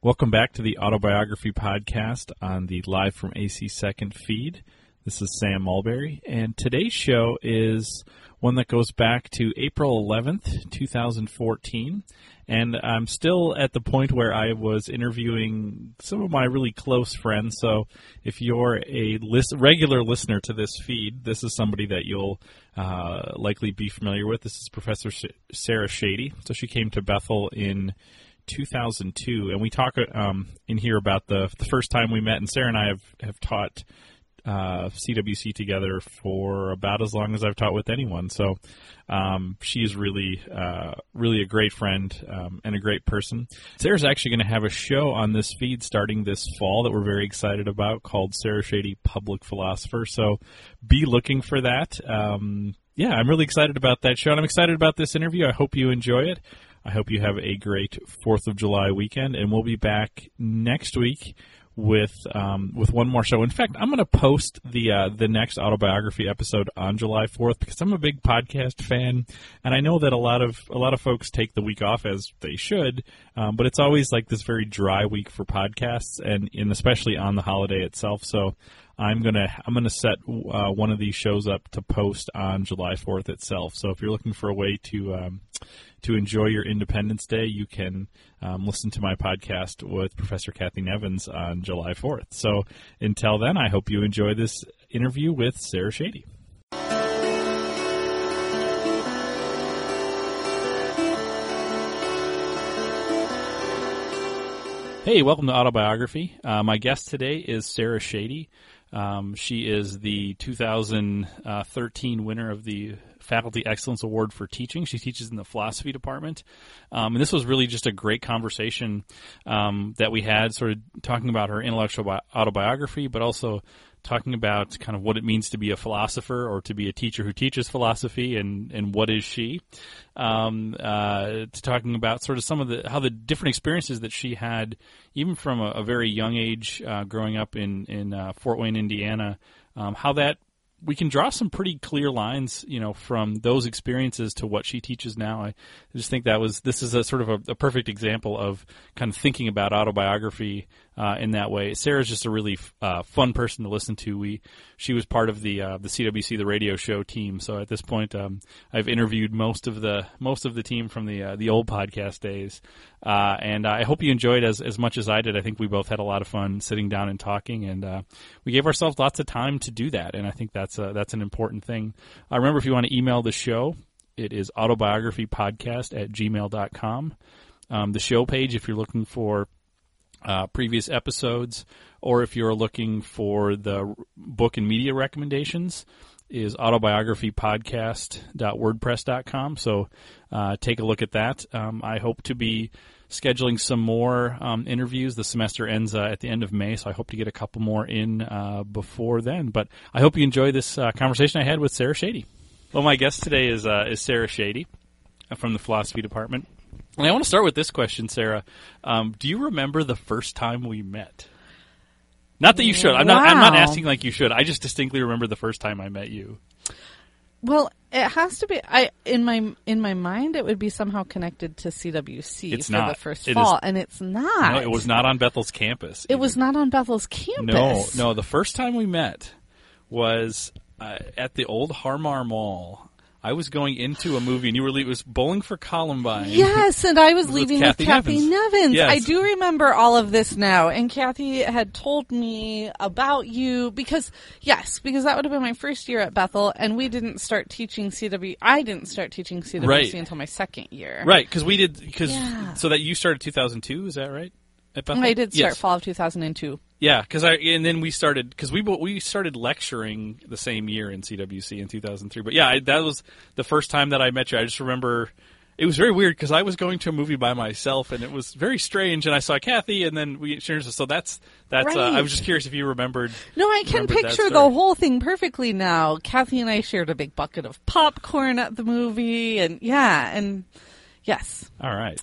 Welcome back to the Autobiography Podcast on the Live from AC Second feed. This is Sam Mulberry, and today's show is one that goes back to April 11th, 2014. And I'm still at the point where I was interviewing some of my really close friends. So if you're a list, regular listener to this feed, this is somebody that you'll uh, likely be familiar with. This is Professor Sarah Shady. So she came to Bethel in 2002, and we talk um, in here about the, the first time we met. And Sarah and I have have taught uh, CWC together for about as long as I've taught with anyone. So um, she is really, uh, really a great friend um, and a great person. Sarah's actually going to have a show on this feed starting this fall that we're very excited about called Sarah Shady Public Philosopher. So be looking for that. Um, yeah, I'm really excited about that show, and I'm excited about this interview. I hope you enjoy it. I hope you have a great Fourth of July weekend, and we'll be back next week with um, with one more show. In fact, I'm going to post the uh, the next autobiography episode on July 4th because I'm a big podcast fan, and I know that a lot of a lot of folks take the week off as they should, um, but it's always like this very dry week for podcasts, and, and especially on the holiday itself. So I'm gonna I'm gonna set uh, one of these shows up to post on July 4th itself. So if you're looking for a way to um, to enjoy your Independence Day, you can um, listen to my podcast with Professor Kathy Nevins on July 4th. So until then, I hope you enjoy this interview with Sarah Shady. Hey, welcome to Autobiography. Uh, my guest today is Sarah Shady. Um, she is the 2013 winner of the Faculty Excellence Award for Teaching. She teaches in the philosophy department. Um, and this was really just a great conversation um, that we had, sort of talking about her intellectual bi- autobiography, but also talking about kind of what it means to be a philosopher or to be a teacher who teaches philosophy and, and what is she. Um, uh, to talking about sort of some of the how the different experiences that she had, even from a, a very young age, uh, growing up in in uh, Fort Wayne, Indiana, um, how that we can draw some pretty clear lines, you know, from those experiences to what she teaches now. I just think that was this is a sort of a, a perfect example of kind of thinking about autobiography uh, in that way. Sarah's just a really uh, fun person to listen to. We she was part of the uh, the CWC the radio show team, so at this point um, I've interviewed most of the most of the team from the uh, the old podcast days, uh, and I hope you enjoyed as as much as I did. I think we both had a lot of fun sitting down and talking, and uh, we gave ourselves lots of time to do that, and I think that's a, that's an important thing. I remember if you want to email the show, it is autobiographypodcast at gmail.com. Um, the show page, if you're looking for uh, previous episodes, or if you're looking for the book and media recommendations, is autobiographypodcast.wordpress.com. So uh, take a look at that. Um, I hope to be scheduling some more um, interviews. The semester ends uh, at the end of May, so I hope to get a couple more in uh, before then. But I hope you enjoy this uh, conversation I had with Sarah Shady. Well, my guest today is uh, is Sarah Shady from the philosophy department. And I want to start with this question, Sarah. Um, do you remember the first time we met? Not that you should. I'm not. I'm not asking like you should. I just distinctly remember the first time I met you. Well, it has to be. I in my in my mind, it would be somehow connected to CWC it's for not. the first It fall, is- and it's not. No, it was not on Bethel's campus. It was not on Bethel's campus. No, no. The first time we met was uh, at the old Har Mar Mall. I was going into a movie, and you were le- it was Bowling for Columbine. Yes, and I was With leaving Kathy with Kathy Nevins. Nevins. Yes. I do remember all of this now. And Kathy had told me about you because, yes, because that would have been my first year at Bethel, and we didn't start teaching CW. I didn't start teaching CWC Right. until my second year. right. Because we did because Yeah. so that you started 2002. Is that right? At Bethel? I did start Yes. fall of 2002. Yeah, because I and then we started because we we started lecturing the same year in CWC in 2003. But yeah, I, that was the first time that I met you. I just remember it was very weird because I was going to a movie by myself and it was very strange. And I saw Kathy, and then we shared. so that's that's. Uh, I was just curious if you remembered. No, I can picture the whole thing perfectly now. Kathy and I shared a big bucket of popcorn at the movie, and yeah, and yes, All right.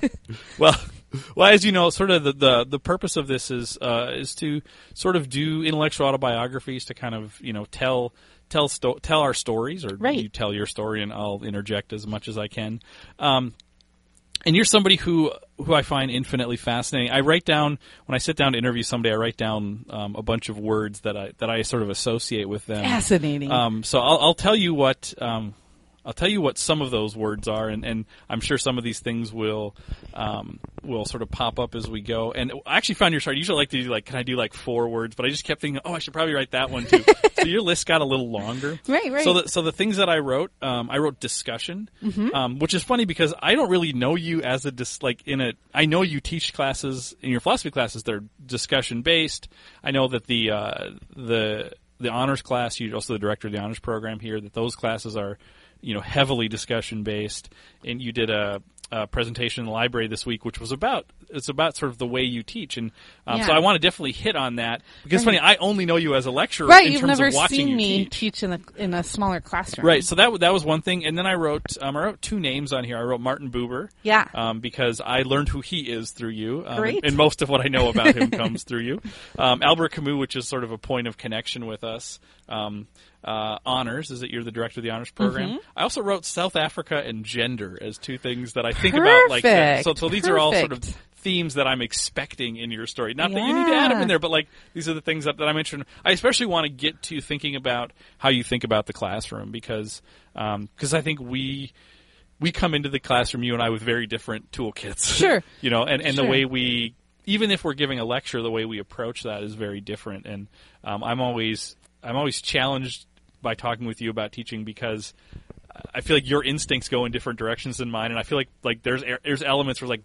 well, well, as you know, sort of the the, the purpose of this is uh, is to sort of do intellectual autobiographies to kind of you know tell tell sto- tell our stories, or Right. you tell your story, and I'll interject as much as I can. Um, and you're somebody who who I find infinitely fascinating. I write down when I sit down to interview somebody, I write down um, a bunch of words that I that I sort of associate with them. Fascinating. Um, so I'll, I'll tell you what um, I'll tell you what some of those words are, and, and I'm sure some of these things will um, will sort of pop up as we go. And I actually found your chart. I usually like to do like, can I do like four words? But I just kept thinking, oh, I should probably write that one too. so your list got a little longer. Right, right. So the, so the things that I wrote, um, I wrote discussion, Mm-hmm. um, which is funny because I don't really know you as a dis- like in a. I know you teach classes in your philosophy classes. They're discussion based. I know that the uh, the the honors class. You're also the director of the honors program here. That those classes are you know heavily discussion based and you did a, a presentation in the library this week which was about it's about sort of the way you teach and um, so i want to definitely hit on that because it's funny i only know you as a lecturer right, in you've terms never of watching seen me teach in a in a smaller classroom. Right, so that that was one thing, and then I wrote um, I wrote two names on here. I wrote Martin Buber, Yeah. um, because I learned who he is through you, um, Great. and, and most of what I know about him comes through you. Um, Albert Camus, which is sort of a point of connection with us. Um, uh, honors is that you're the director of the honors program. Mm-hmm. I also wrote South Africa and gender as two things that I think about like that. So, Perfect, so these are all sort of themes that I'm expecting in your story. Not that you need to add them in there, but like these are the things that, that I'm interested. in. I especially want to get to thinking about how you think about the classroom because because I think we we come into the classroom, you and I, with very different toolkits. Sure. you know, and and the way we even if we're giving a lecture, the way we approach that is very different. And um, I'm always I'm always challenged by talking with you about teaching because I feel like your instincts go in different directions than mine, and I feel like like there's there's elements where like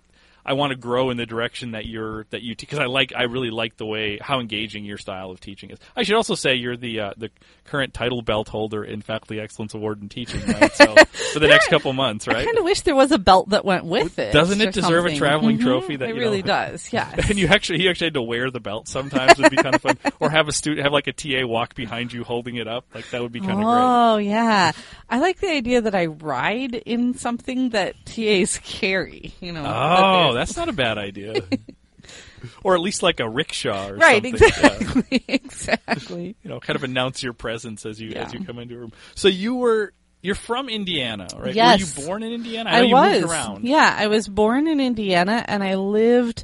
I want to grow in the direction that you're that you teach because I like I really like the way how engaging your style of teaching is. I should also say you're the uh, the current title belt holder in Faculty Excellence Award in Teaching, right? So for the next couple months, right? I kind of wish there was a belt that went with it. Doesn't it deserve a something. traveling Mhm, trophy that it you really know- does? Yeah. And you actually, he actually had to wear the belt sometimes. Would be kind of fun, or have a student have like a TA walk behind you holding it up. Like that would be kind of great. Oh yeah, I like the idea that I ride in something that TAs carry. You know. Oh, that's not a bad idea. or at least like a rickshaw or right. something. Yeah. Exactly. exactly. You know, kind of announce your presence as you as you come into a room. So you were you're from Indiana, right? Yes. Were you born in Indiana? I I you was. Yeah, I was born in Indiana and I lived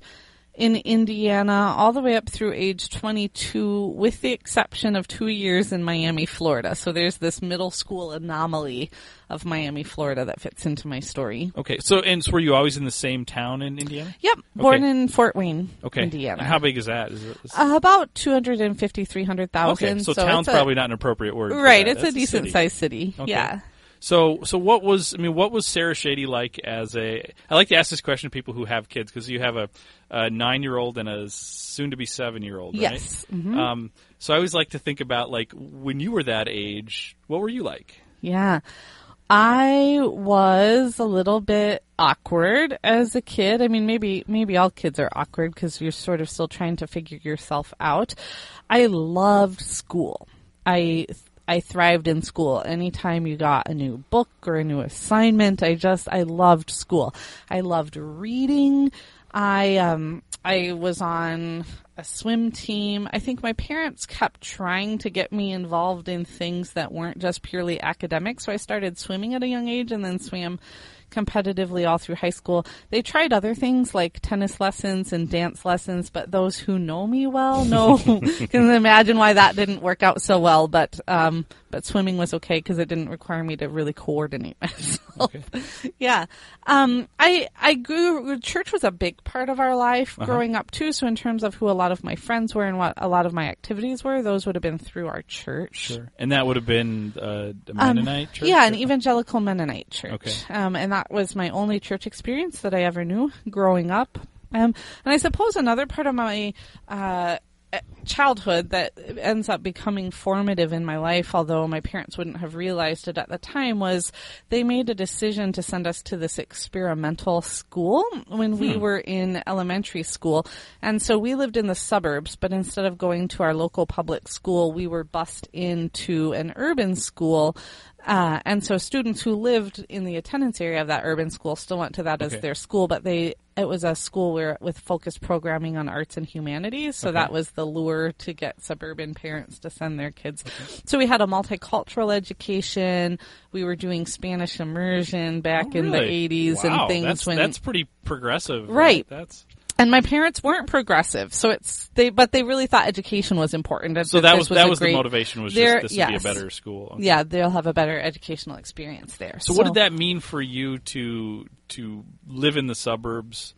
in Indiana all the way up through age 22 with the exception of 2 years in Miami, Florida. So there's this middle school anomaly of Miami, Florida that fits into my story. Okay. So and so were you always in the same town in Indiana? Yep, born Okay. in Fort Wayne, Okay. Indiana. And how big is that? Is it, is- Uh, about 250, 300,000. okay. So, it's town's a- probably not an appropriate word. Right, that. it's a decent city. sized city. Okay. Yeah. So, so what was? I mean, what was Sarah Shady like as a? I like to ask this question to people who have kids because you have a, a nine-year-old and a soon-to-be seven-year-old, right? Yes. Mhm. Um, so I always like to think about like when you were that age, what were you like? Yeah. I was a little bit awkward as a kid. I mean, maybe maybe all kids are awkward because you're sort of still trying to figure yourself out. I loved school. I I thrived in school. Anytime you got a new book or a new assignment, I just I loved school. I loved reading. I um I was on a swim team. I think my parents kept trying to get me involved in things that weren't just purely academic. So I started swimming at a young age and then swam competitively all through high school. They tried other things like tennis lessons and dance lessons, but those who know me well know can imagine why that didn't work out so well. But um, but swimming was okay because it didn't require me to really coordinate myself. yeah, um, I I grew. Church was a big part of our life growing up too. So in terms of who a lot of my friends were and what a lot of my activities were, those would have been through our church. And that would have been uh, a Um, Mennonite church. Yeah, an evangelical Mennonite church. Okay. Um, and that was my only church experience that I ever knew growing up. Um, and I suppose another part of my uh, childhood that ends up becoming formative in my life, although my parents wouldn't have realized it at the time, was they made a decision to send us to this experimental school when we were in elementary school. And so we lived in the suburbs, but instead of going to our local public school, we were bused into an urban school Uh, and so students who lived in the attendance area of that urban school still went to that as their school, but they it was a school where with focused programming on arts and humanities. So Okay. that was the lure to get suburban parents to send their kids. So we had a multicultural education. We were doing Spanish immersion back Oh, in the 80s Wow, and things that's, when that's pretty progressive. Right. That's and my parents weren't progressive. So it's they but they really thought education was important. and so that this was that was great- the motivation was just this would be a better school. Okay. Yeah, they'll have a better educational experience there. So, what did that mean for you to to live in the suburbs,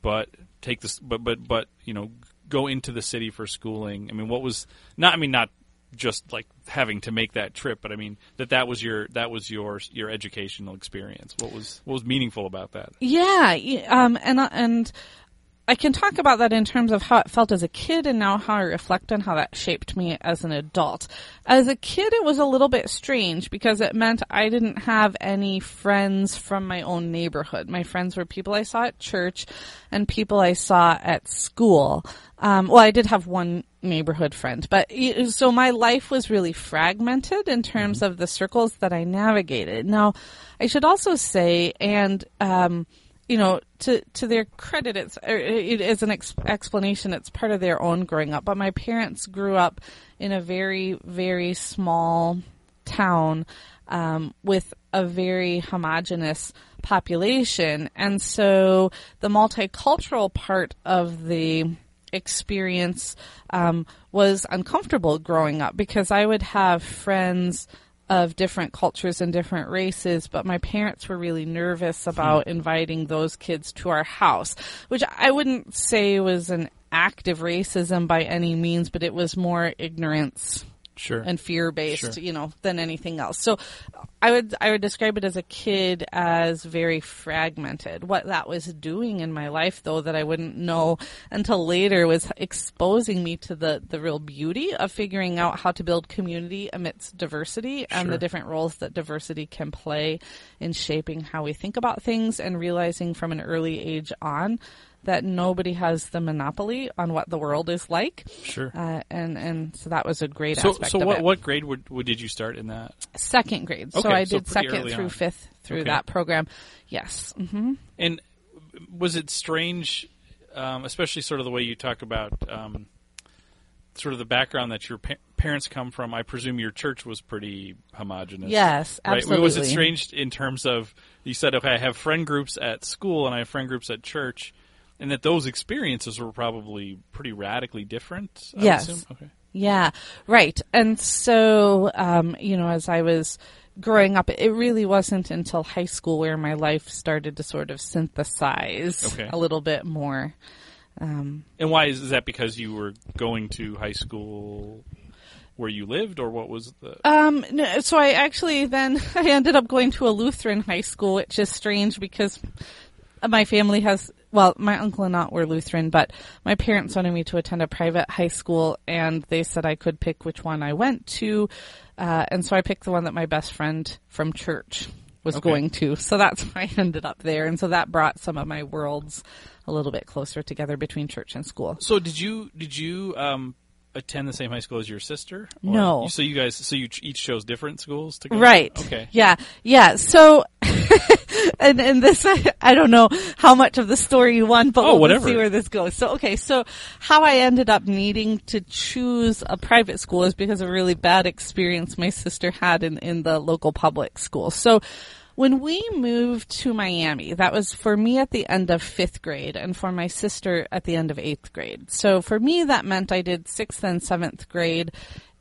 but take this, but but but you know, go into the city for schooling? I mean, what was not? I mean, not just like having to make that trip, but I mean that that was your that was your your educational experience. What was what was meaningful about that? Yeah, um, and uh, and I can talk about that in terms of how it felt as a kid, and now how I reflect on how that shaped me as an adult. As a kid, it was a little bit strange because it meant I didn't have any friends from my own neighborhood. My friends were people I saw at church and people I saw at school. Um, well, I did have one neighborhood friend, but so my life was really fragmented in terms of the circles that I navigated. Now, I should also say, and um, you know, to to their credit, it's er, it is an ex- explanation. It's part of their own growing up. But my parents grew up in a very very small town um, with a very homogenous population, and so the multicultural part of the experience um, was uncomfortable growing up because I would have friends of different cultures and different races, but my parents were really nervous about hmm. inviting those kids to our house, which I wouldn't say was an act of racism by any means, but it was more ignorance Sure. and fear based, Sure. you know, than anything else. So I would I would describe it as a kid as very fragmented. What that was doing in my life though that I wouldn't know until later was exposing me to the the real beauty of figuring out how to build community amidst diversity and Sure. the different roles that diversity can play in shaping how we think about things and realizing from an early age on that nobody has the monopoly on what the world is like. sure. Uh, and and so that was a great so aspect so what what grade would, would did you start in that? Second grade. so I did pretty second through on. fifth through Okay. that program. Yes. hmm And was it strange, um, especially sort of the way you talk about um, sort of the background that your pa- parents come from? I presume your church was pretty homogenous. Yes, Right. absolutely. Was it strange in terms of you said, okay, I have friend groups at school and I have friend groups at church, and that those experiences were probably pretty radically different. I Yes. Okay. Yeah, right. And so, um, you know, as I was growing up, it really wasn't until high school where my life started to sort of synthesize Okay. a little bit more. Um, And why is, is that? Because you were going to high school where you lived, or what was the? Um, no, so I actually then I ended up going to a Lutheran high school, which is strange because my family has well, my uncle and aunt were Lutheran, but my parents wanted me to attend a private high school, and they said I could pick which one I went to, uh, and so I picked the one that my best friend from church was Okay. going to. So that's why I ended up there, and so that brought some of my worlds a little bit closer together between church and school. So did you did you um, attend the same high school as your sister? Or- No. So you guys so you each chose different schools to go. To Right. Okay. Yeah. Yeah. So, and and this I, I don't know how much of the story you want, but Oh, we'll see where this goes. So okay. So how I ended up needing to choose a private school is because of a really bad experience my sister had in in the local public school. So. When we moved to Miami, that was for me at the end of fifth grade and for my sister at the end of eighth grade. So for me, that meant I did sixth and seventh grade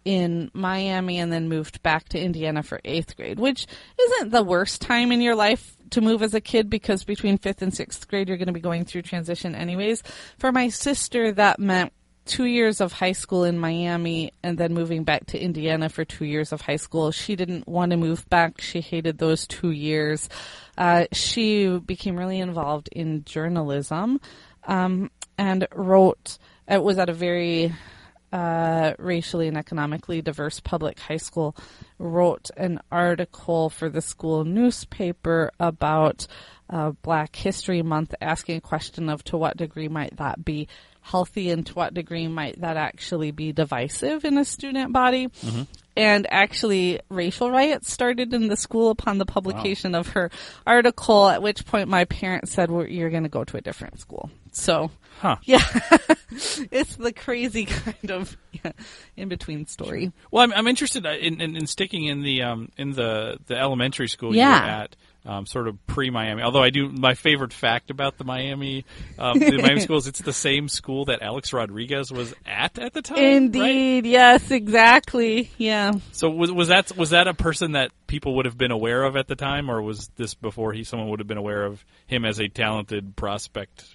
in Miami and then moved back to Indiana for eighth grade, which isn't the worst time in your life to move as a kid because between fifth and sixth grade, you're going to be going through transition anyways. For my sister, that meant two years of high school in Miami and then moving back to Indiana for two years of high school. She didn't want to move back. She hated those two years. Uh, she became really involved in journalism um, and wrote. It was at a very uh, racially and economically diverse public high school, wrote an article for the school newspaper about uh, Black History Month, asking a question of to what degree might that be healthy and to what degree might that actually be divisive in a student body. And actually, racial riots started in the school upon the publication of her article, at which point my parents said, well, You're going to go to a different school. So, Huh. yeah, it's the crazy kind of yeah, in between story. Well, I'm, I'm interested in, in, in sticking in the um, in the the elementary school you Yeah. were at. Um, sort of pre Miami. Although I do my favorite fact about the Miami um, the Miami schools, it's the same school that Alex Rodriguez was at at the time. right? Indeed, yes, exactly. Yeah. So was was that was that a person that people would have been aware of at the time, or was this before he someone would have been aware of him as a talented prospect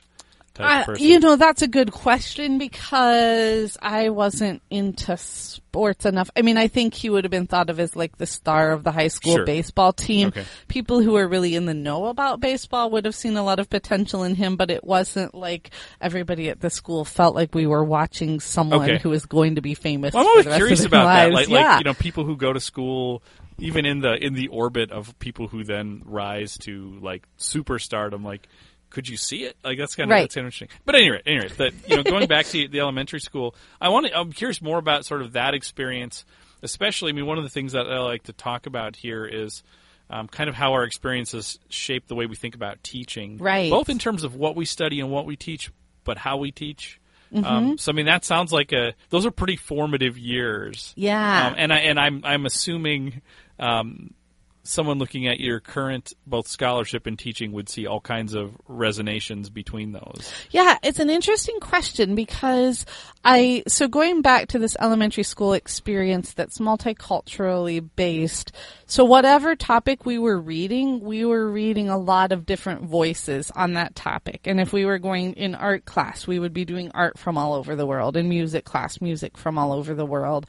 type I, person? you know, that's a good question because I wasn't into sports enough. I mean, I think he would have been thought of as like the star of the high school Sure. baseball team. Okay. People who are really in the know about baseball would have seen a lot of potential in him, but it wasn't like everybody at the school felt like we were watching someone Okay. who was going to be famous. Well, I'm always curious about that. Like, yeah. like you know, people who go to school, even in the in the orbit of people who then rise to like superstardom. Like, could you see it? Like, that's kind of Right. that's interesting. But anyway, anyway, that you know, going back to the elementary school, I want to. I'm curious more about sort of that experience, especially. I mean, one of the things that I like to talk about here is. Um, kind of how our experiences shape the way we think about teaching, Right. Both in terms of what we study and what we teach, but how we teach. Mm-hmm. Um, so I mean, that sounds like a those are pretty formative years. Yeah. Um, and I and I'm I'm assuming um, someone looking at your current both scholarship and teaching would see all kinds of resonations between those. Yeah, it's an interesting question because I, so going back to this elementary school experience that's multiculturally based. So whatever topic we were reading, we were reading a lot of different voices on that topic. And if we were going in art class, we would be doing art from all over the world. In music class, music from all over the world.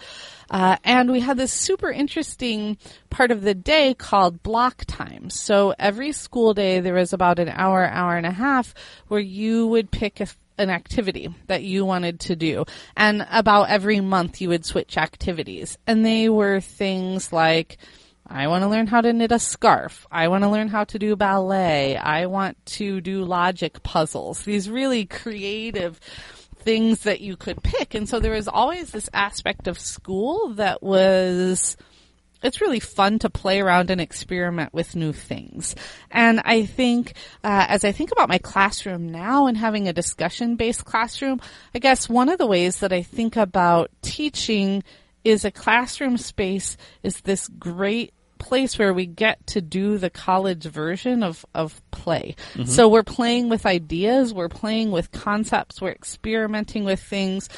Uh, and we had this super interesting part of the day called block time. So every school day there was about an hour, hour and a half where you would pick a, an activity that you wanted to do. And about every month you would switch activities. And they were things like, I want to learn how to knit a scarf. I want to learn how to do ballet. I want to do logic puzzles. These really creative things that you could pick. And so there was always this aspect of school that was it's really fun to play around and experiment with new things. And I think, uh, as I think about my classroom now and having a discussion based classroom, I guess one of the ways that I think about teaching is a classroom space is this great place where we get to do the college version of, of play. So we're playing with ideas, we're playing with concepts, we're experimenting with things.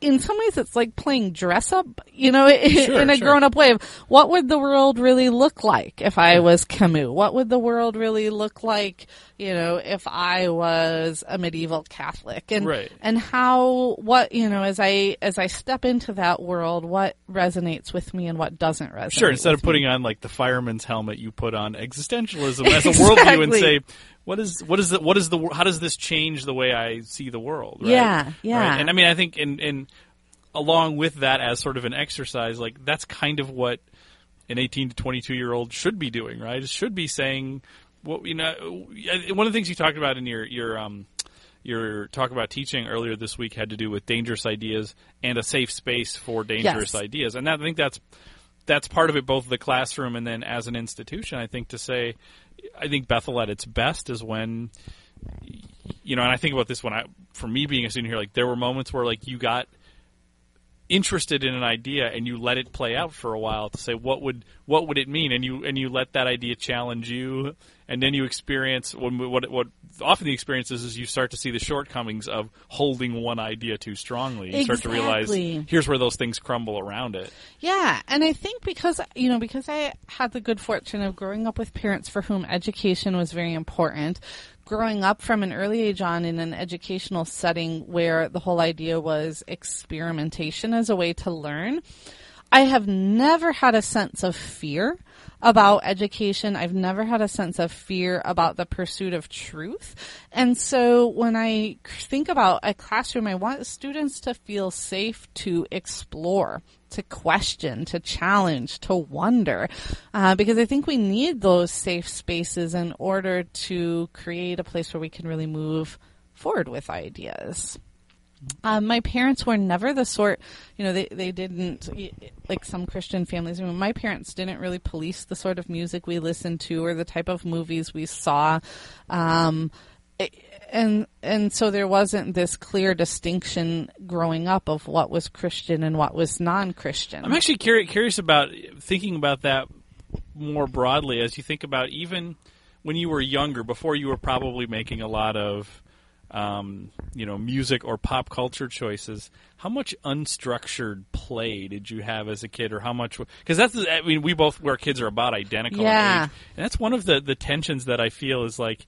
In some ways, it's like playing dress up, you know, Sure, in a sure. grown up way of what would the world really look like if I was Camus? What would the world really look like, you know, if I was a medieval Catholic? And Right. and how what you know as I as I step into that world, what resonates with me and what doesn't resonate. Sure, instead of with me. putting on like the fireman's helmet, you put on existentialism as a worldview and say, what is what is the what is the how does this change the way I see the world? Right? Yeah, yeah. Right? And I mean, I think in in along with that as sort of an exercise, like that's kind of what an 18 to 22 year old should be doing, right? It should be saying, what you know, one of the things you talked about in your your um your talk about teaching earlier this week had to do with dangerous ideas and a safe space for dangerous Yes. ideas, and that, I think that's that's part of it, both the classroom and then as an institution. I think to say, I think Bethel at its best is when, you know, and I think about this when I, for me being a student here, like there were moments where like you got interested in an idea and you let it play out for a while to say what would what would it mean? And you and you let that idea challenge you and then you experience what what, what often the experience is is you start to see the shortcomings of holding one idea too strongly. You start to realize here's where those things crumble around it. Yeah, and I think because you know because I had the good fortune of growing up with parents for whom education was very important, growing up from an early age on in an educational setting where the whole idea was experimentation as a way to learn, I have never had a sense of fear about education. I've never had a sense of fear about the pursuit of truth. And so when I think about a classroom, I want students to feel safe to explore, to question, to challenge, to wonder, uh, because I think we need those safe spaces in order to create a place where we can really move forward with ideas. Um, my parents were never the sort, you know, they, they didn't, like some Christian families, I mean, my parents didn't really police the sort of music we listened to or the type of movies we saw. Um, and, and so there wasn't this clear distinction growing up of what was Christian and what was non-Christian. I'm actually curious, curious about thinking about that more broadly as you think about even when you were younger, before you were probably making a lot of um, you know, music or pop culture choices, how much unstructured play did you have as a kid, or how much? Because that's, I mean, we both, where kids are about identical yeah. age, and that's one of the the tensions that I feel is like,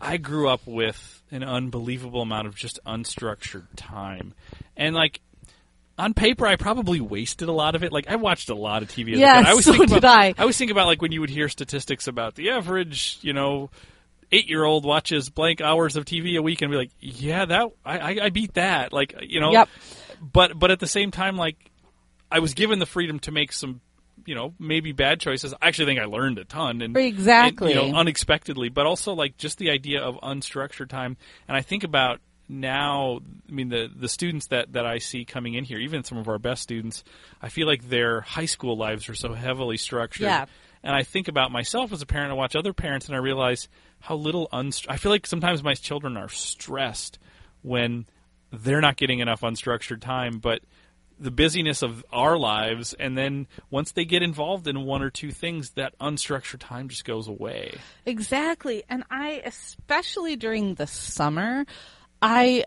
I grew up with an unbelievable amount of just unstructured time, and like on paper, I probably wasted a lot of it. Like I watched a lot of TV. Yeah. I always so think did I. I always think about like when you would hear statistics about the average, you know, eight year old watches blank hours of TV a week and be like, yeah, that I, I beat that. Like you know, yep. but but at the same time, like I was given the freedom to make some. You know, maybe bad choices. I actually think I learned a ton, and exactly, and, you know, unexpectedly. But also, like just the idea of unstructured time. And I think about now, I mean, the the students that that I see coming in here, even some of our best students, I feel like their high school lives are so heavily structured. Yeah. And I think about myself as a parent. I watch other parents, and I realize how little unst- I feel like sometimes my children are stressed when they're not getting enough unstructured time, but the busyness of our lives and then once they get involved in one or two things that unstructured time just goes away. Exactly. And I especially during the summer, I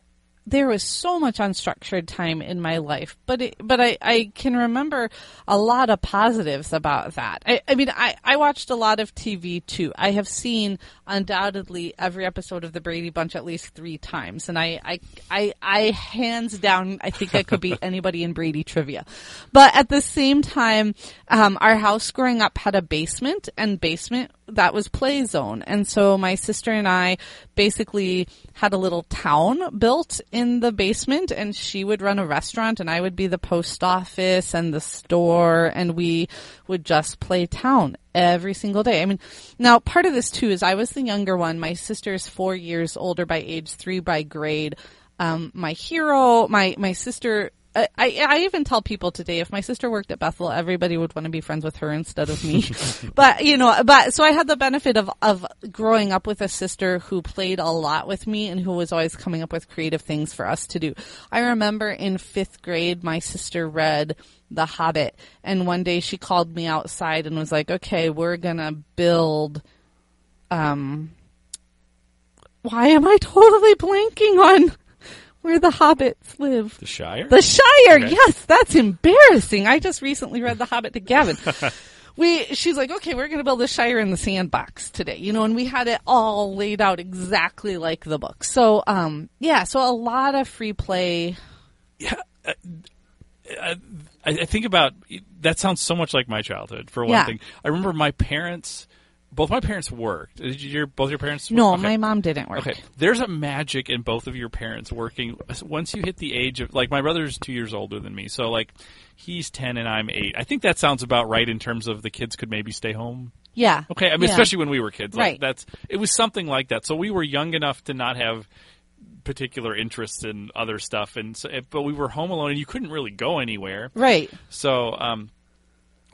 there was so much unstructured time in my life, but it, but I, I can remember a lot of positives about that. I, I mean, I, I watched a lot of TV too. I have seen undoubtedly every episode of the Brady Bunch at least three times, and I, I, I, I hands down, I think I could beat anybody in Brady trivia. But at the same time, um, our house growing up had a basement, and basement that was play zone. And so my sister and I basically had a little town built in the basement and she would run a restaurant and I would be the post office and the store and we would just play town every single day. I mean, now part of this too is I was the younger one. My sister is four years older by age, three by grade. Um, my hero, my, my sister I, I even tell people today if my sister worked at Bethel, everybody would want to be friends with her instead of me. but you know, but so I had the benefit of of growing up with a sister who played a lot with me and who was always coming up with creative things for us to do. I remember in fifth grade, my sister read The Hobbit, and one day she called me outside and was like, "Okay, we're gonna build." Um, why am I totally blanking on? Where the hobbits live. The Shire? The Shire, Okay. yes, that's embarrassing. I just recently read The Hobbit to Gavin. we, she's like, okay, we're going to build the Shire in the sandbox today, you know, and we had it all laid out exactly like the book. So, um, yeah, so a lot of free play. Yeah. uh, I, I think about that sounds so much like my childhood for one Yeah. thing. I remember my parents both my parents worked. Did your both your parents No, okay. my mom didn't work. Okay, there's a magic in both of your parents working. Once you hit the age of like my brother's two years older than me, so like he's ten and I'm eight. I think that sounds about right in terms of the kids could maybe stay home. Yeah. Okay, I mean Yeah. especially when we were kids. Like, Right. That's it was something like that. So we were young enough to not have particular interests in other stuff, and so, but we were home alone, and you couldn't really go anywhere. Right. So, um,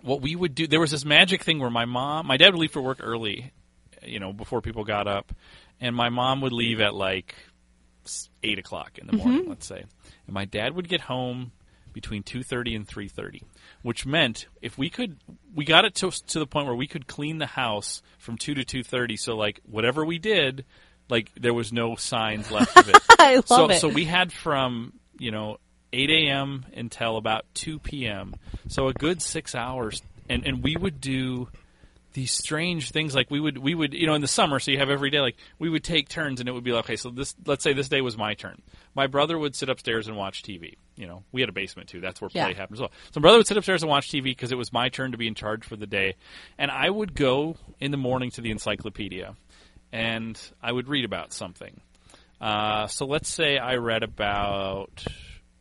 what we would do, there was this magic thing where my mom, my dad would leave for work early, you know, before people got up, and my mom would leave at like eight o'clock in the mm-hmm. morning, let's say, and my dad would get home between two thirty and three thirty, which meant if we could, we got it to to the point where we could clean the house from two to two thirty. So like whatever we did, like there was no signs left of it. I love so, it. so we had from you know 8 a.m. until about 2 p.m. So a good six hours, and and we would do these strange things like we would we would you know in the summer so you have every day like we would take turns and it would be like okay so this let's say this day was my turn my brother would sit upstairs and watch tv you know, we had a basement too. That's where Yeah. play happened as well. So my brother would sit upstairs and watch TV because it was my turn to be in charge for the day, and I would go in the morning to the encyclopedia, and I would read about something. Uh, so let's say I read about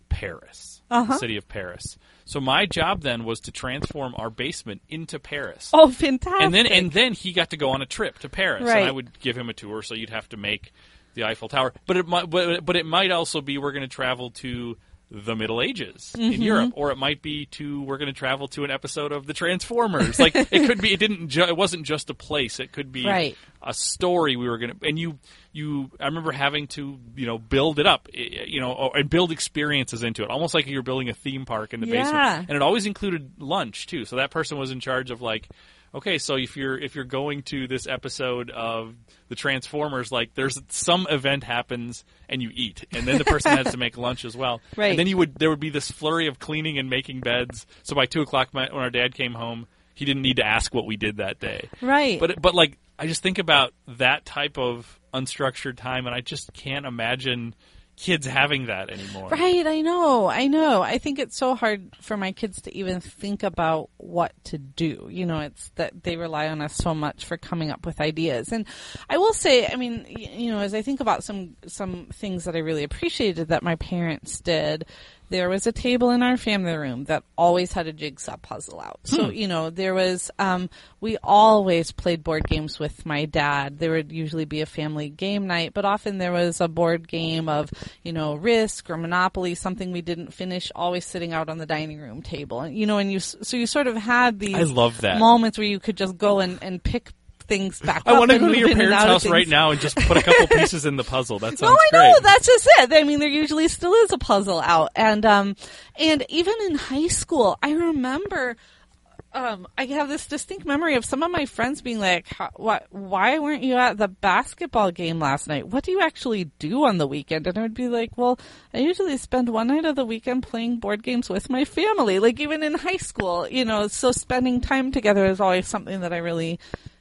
Paris, the uh-huh. city of Paris. So my job then was to transform our basement into Paris Oh, fantastic! and then and then he got to go on a trip to Paris, Right. and I would give him a tour. So you'd have to make the Eiffel Tower, but it might but, but it might also be we're going to travel to the Middle Ages Mm-hmm. in Europe, or it might be to we're going to travel to an episode of the Transformers. Like it could be, it didn't, ju- it wasn't just a place. It could be Right. a story we were going to, and you, you, I remember having to, you know, build it up, you know, and build experiences into it, almost like you're building a theme park in the Yeah. basement. And it always included lunch too. So that person was in charge of like, okay, so if you're if you're going to this episode of the Transformers, like there's some event happens and you eat, and then the person has to make lunch as well. Right. And then you would there would be this flurry of cleaning and making beds. So by two o'clock my, when our dad came home, he didn't need to ask what we did that day. right. But but like I just think about that type of unstructured time, and I just can't imagine kids having that anymore. Right, I know, I know. I think it's so hard for my kids to even think about what to do. You know, it's that they rely on us so much for coming up with ideas. And I will say, I mean, you know, as I think about some some things that I really appreciated that my parents did, there was a table in our family room that always had a jigsaw puzzle out. So, you know, there was um we always played board games with my dad. There would usually be a family game night, but often there was a board game of, you know, Risk or Monopoly, something we didn't finish, always sitting out on the dining room table. And you know, and you so you sort of had these I love that. moments where you could just go and and pick things back I up want to go to your parents' house right now and just put a couple pieces in the puzzle. That No, I great. know. That's just it. I mean, there usually still is a puzzle out, and um, and even in high school, I remember. Um, I have this distinct memory of some of my friends being like, "What? Why weren't you at the basketball game last night? What do you actually do on the weekend?" And I would be like, "Well, I usually spend one night of the weekend playing board games with my family. Like even in high school, you know. So spending time together is always something that I really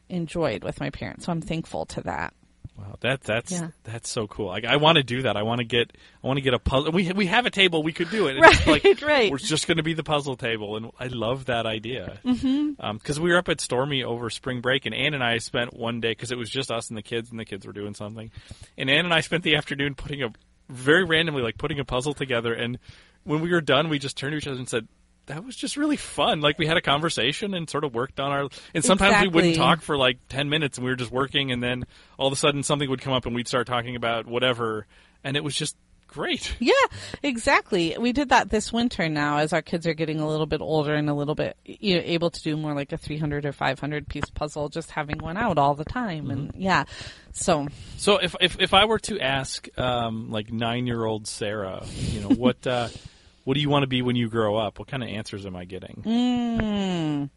enjoyed with my parents. So I'm thankful to that. Wow, that that's Yeah. that's so cool. Like I want to do that. I want to get I want to get a puzzle. We we have a table. We could do it. It's just Right, like, right. We're just going to be the puzzle table, and I love that idea. Mm-hmm. Because we were up at Stormy over spring break, and Ann and I spent one day because it was just us and the kids, and the kids were doing something, and Ann and I spent the afternoon putting a very randomly like putting a puzzle together, and when we were done, we just turned to each other and said. That was just really fun. Like we had a conversation and sort of worked on our. And sometimes we wouldn't talk for like 10 minutes and we were just working and then all of a sudden something would come up and we'd start talking about whatever and it was just great. Yeah, exactly. We did that this winter now as our kids are getting a little bit older and a little bit you know, able to do more like a 300 or 500 piece puzzle, just having one out all the time. And yeah, so So if if, if I were to ask um, like 9-year-old Sarah, you know, what uh, what do you want to be when you grow up? What kind of answers am I getting? mm,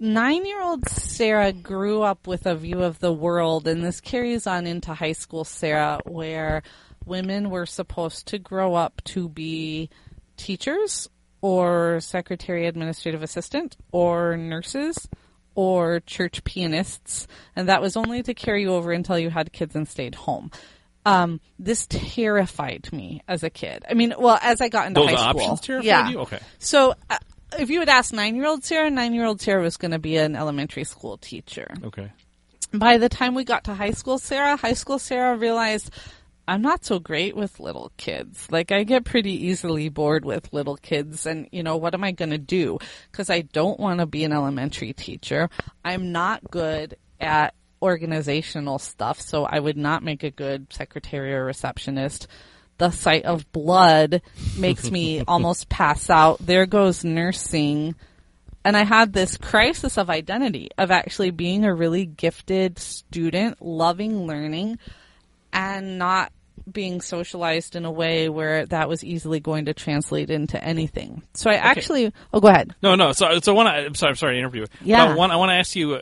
nine year old Sarah grew up with a view of the world, and this carries on into high school Sarah, where women were supposed to grow up to be teachers or secretary administrative assistant or nurses or church pianists, and that was only to carry you over until you had kids and stayed home. Um, this terrified me as a kid. I mean, well, as I got into Those high school, options terrified yeah. you? Okay. So, uh, if you would ask nine-year-old Sarah, nine-year-old Sarah was going to be an elementary school teacher. Okay. By the time we got to high school Sarah, high school Sarah realized I'm not so great with little kids. Like I get pretty easily bored with little kids and you know, what am I going to do? Cuz I don't want to be an elementary teacher. I'm not good at organizational stuff, so I would not make a good secretary or receptionist. The sight of blood makes me almost pass out. There goes nursing and I had this crisis of identity of actually being a really gifted student, loving learning, and not being socialized in a way where that was easily going to translate into anything. So I actually, oh, go ahead. No, no. So, so one. I'm sorry. I'm sorry to you. Yeah. But one. I want to ask you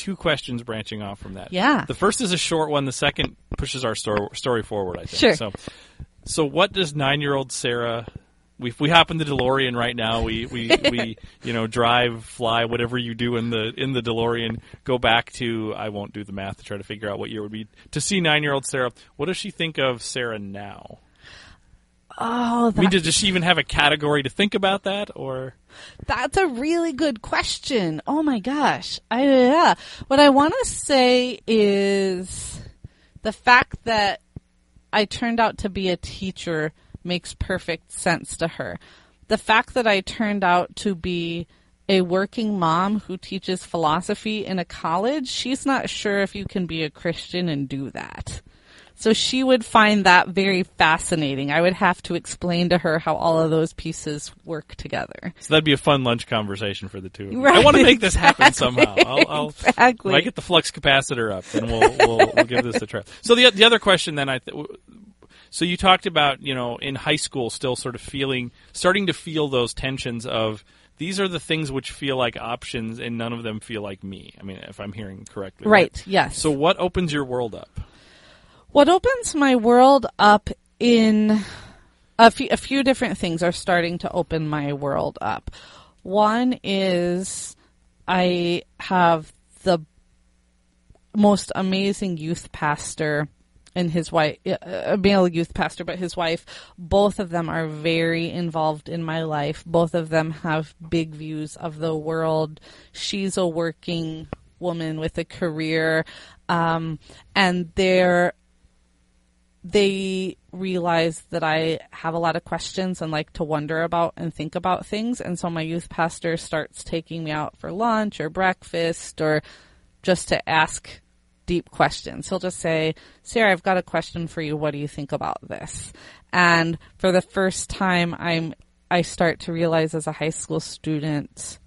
two questions branching off from that. Yeah. The first is a short one. The second pushes our story forward. I think. Sure. So, so what does nine year old Sarah? We, we hop in the DeLorean right now. We we, we you know drive, fly, whatever you do in the in the DeLorean. Go back to I won't do the math to try to figure out what year would be to see nine year old Sarah. What does she think of Sarah now? Oh, I mean, does she even have a category to think about that, or that's a really good question. Oh my gosh. I, yeah. What I want to say is the fact that I turned out to be a teacher makes perfect sense to her. The fact that I turned out to be a working mom who teaches philosophy in a college, she's not sure if you can be a Christian and do that. So she would find that very fascinating. I would have to explain to her how all of those pieces work together. so that'd be a fun lunch conversation for the two. of you. Right, I want to make this happen somehow. I'll, I'll exactly. when I get the flux capacitor up, then we'll we'll, we'll give this a try. So the the other question then I. Th- so you talked about you know in high school still sort of feeling starting to feel those tensions of these are the things which feel like options and none of them feel like me. I mean if I'm hearing correctly. right. Yes. So what opens your world up? What opens my world up in a few, a few different things are starting to open my world up. One is I have the most amazing youth pastor and his wife, a male youth pastor, but his wife, both of them are very involved in my life. Both of them have big views of the world. She's a working woman with a career, um, and they're they realize that I have a lot of questions and like to wonder about and think about things. And so my youth pastor starts taking me out for lunch or breakfast or just to ask deep questions. He'll just say, Sarah, I've got a question for you. What do you think about this? And for the first time, I'm, I start to realize as a high school student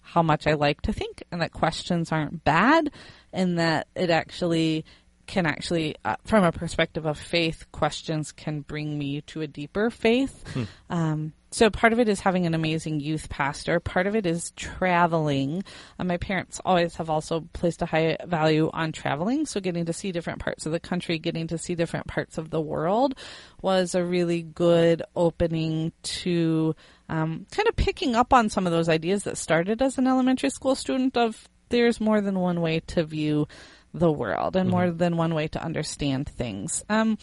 how much I like to think and that questions aren't bad and that it actually can actually, uh, from a perspective of faith, questions can bring me to a deeper faith. Um, so part of it is having an amazing youth pastor. Part of it is traveling. Uh, my parents always have also placed a high value on traveling. So getting to see different parts of the country, getting to see different parts of the world was a really good opening to um, kind of picking up on some of those ideas that started as an elementary school student of there's more than one way to view the world and more than one way to understand things. Um,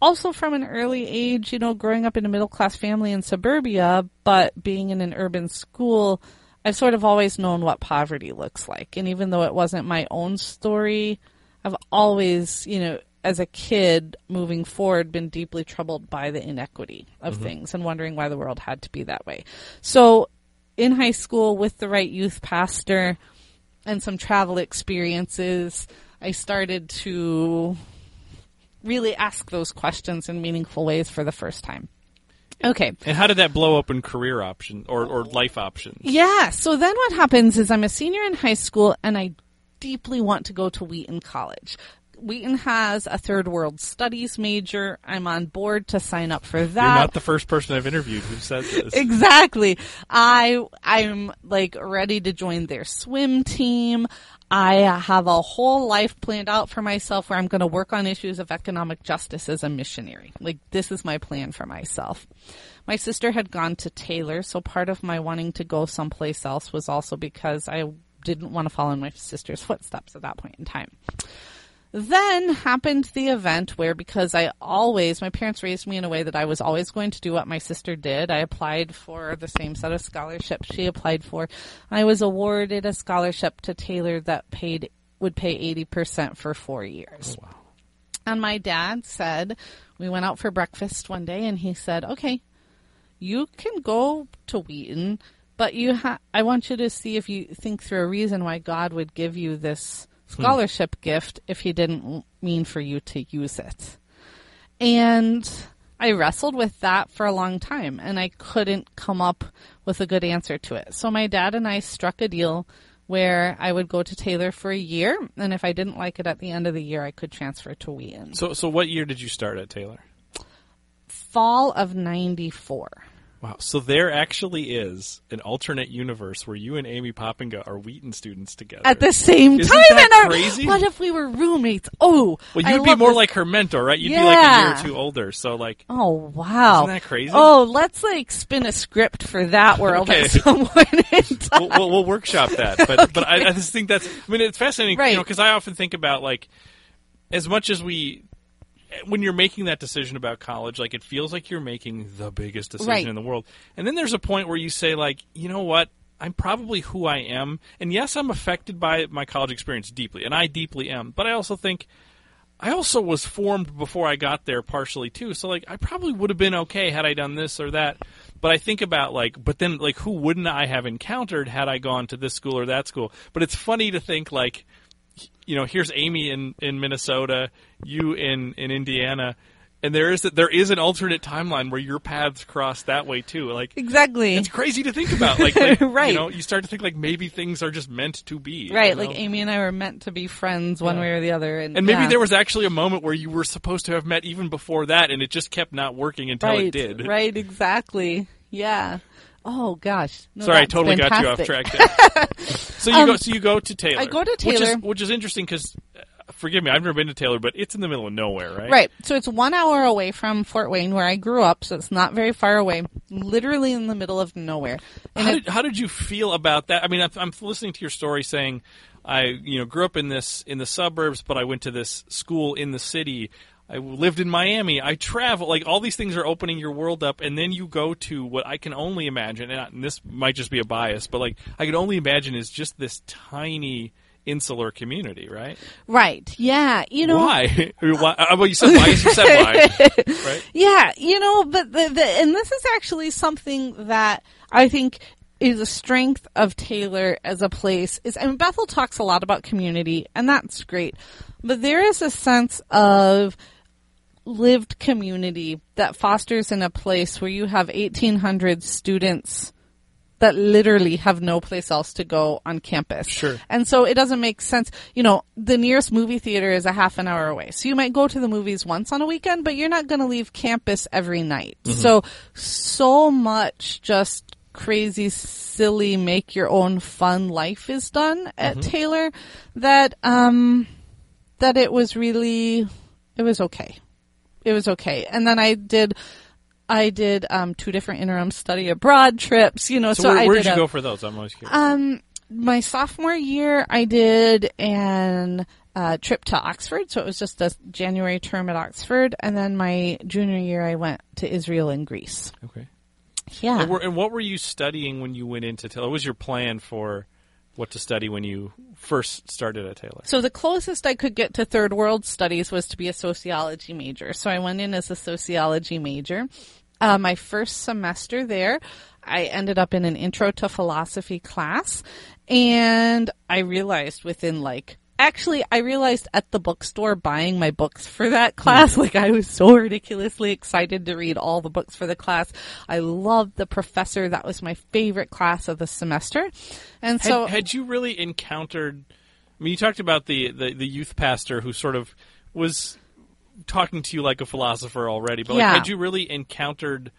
also from an early age, you know, growing up in a middle class family in suburbia, but being in an urban school, I've sort of always known what poverty looks like. And even though it wasn't my own story, I've always, you know, as a kid moving forward, been deeply troubled by the inequity of things and wondering why the world had to be that way. So in high school with the right youth pastor and some travel experiences, I started to really ask those questions in meaningful ways for the first time. Okay. And how did that blow open career option or, or life options? Yeah. So then what happens is I'm a senior in high school and I deeply want to go to Wheaton College. Wheaton has a third world studies major. I'm on board to sign up for that. You're not the first person I've interviewed who said this. Exactly. I I'm like ready to join their swim team. I have a whole life planned out for myself where I'm going to work on issues of economic justice as a missionary. Like this is my plan for myself. My sister had gone to Taylor, so part of my wanting to go someplace else was also because I didn't want to follow in my sister's footsteps at that point in time. Then happened the event where, because I always, my parents raised me in a way that I was always going to do what my sister did. I applied for the same set of scholarships she applied for. I was awarded a scholarship to Taylor that paid, would pay 80% for four years. Oh, wow. And my dad said, we went out for breakfast one day and he said, okay, you can go to Wheaton, but you ha- I want you to see if you think through a reason why God would give you this Hmm. scholarship gift if he didn't mean for you to use it. And I wrestled with that for a long time and I couldn't come up with a good answer to it. So my dad and I struck a deal where I would go to Taylor for a year and if I didn't like it at the end of the year I could transfer to Wheaton. So, so what year did you start at Taylor? Fall of 94. Wow. So there actually is an alternate universe where you and Amy Poppinga are Wheaton students together. At the same Isn't time that in our crazy? What if we were roommates? Oh, well, you'd be love more this. like her mentor, right? You'd be like a year or two older. So, like, Oh wow! Isn't that crazy? Oh, let's like spin a script for that world Okay. at some point we'll, we'll, we'll workshop that. But but I, I just think that's. I mean, it's fascinating, you Right. know, because I often think about like as much as we when you're making that decision about college, like it feels like you're making the biggest decision Right. in the world. And then there's a point where you say, like, you know what? I'm probably who I am, and yes, I'm affected by my college experience deeply, and I deeply am. But I also think I also was formed before I got there partially too. So like I probably would have been okay had I done this or that. But I think about like but then like who wouldn't I have encountered had I gone to this school or that school? But it's funny to think like you know, here's Amy in in Minnesota, you in in Indiana, and there is there is an alternate timeline where your paths cross that way too. Like Exactly. it's crazy to think about. Like, like, Right. you know, you start to think like maybe things are just meant to be. Right, you know? like Amy and I were meant to be friends one Yeah. way or the other, and, And maybe yeah. there was actually a moment where you were supposed to have met even before that, and it just kept not working until right, it did. right, exactly, yeah. Oh gosh, No, Sorry, I totally got you off fantastic. track. So you go. Um, so you go to Taylor. I go to which is Taylor. which is interesting because, uh, forgive me, I've never been to Taylor, but it's in the middle of nowhere, right? Right. So it's one hour away from Fort Wayne, where I grew up. So it's not very far away. Literally in the middle of nowhere. And How it- did, how did you feel about that? I mean, I'm, I'm listening to your story saying, I you know grew up in this in the suburbs, but I went to this school in the city. I lived in Miami. I travel. Like all these things are opening your world up, and then you go to what I can only imagine, and this might just be a bias, but like I can only imagine is just this tiny insular community, right? right. Yeah. You know. Why? I mean, why? uh, Well, you said why. You said why, right? Yeah, you know, but the, the and this is actually something that I think is a strength of Taylor as a place is I mean Bethel talks a lot about community and that's great. But there is a sense of lived community that fosters in a place where you have 1800 students that literally have no place else to go on campus. Sure. And so it doesn't make sense. You know, the nearest movie theater is a half an hour away. So you might go to the movies once on a weekend, but you're not going to leave campus every night. So, so much just crazy, silly, make your own fun life is done at Taylor that, um, that it was really, it was okay. It was okay. And then I did, I did, um, two different interim study abroad trips, you know, so, So, where, where did did you a- go for those? I'm always curious. um, my sophomore year, I did an uh, trip to Oxford, so it was just a January term at Oxford, and then my junior year, I went to Israel and Greece. okay. Yeah. And, were, and what were you studying when you went into Taylor? What was your plan for what to study when you first started at Taylor? So the closest I could get to third world studies was to be a sociology major. So I went in as a sociology major. Uh, my first semester there, I ended up in an intro to philosophy class, and I realized within like Actually, I realized at the bookstore buying my books for that class, hmm. like I was so ridiculously excited to read all the books for the class. I loved the professor. That was my favorite class of the semester. And Had, so had you really encountered? I mean, you talked about the, the, the youth pastor who sort of was talking to you like a philosopher already, but like, Yeah. had you really encountered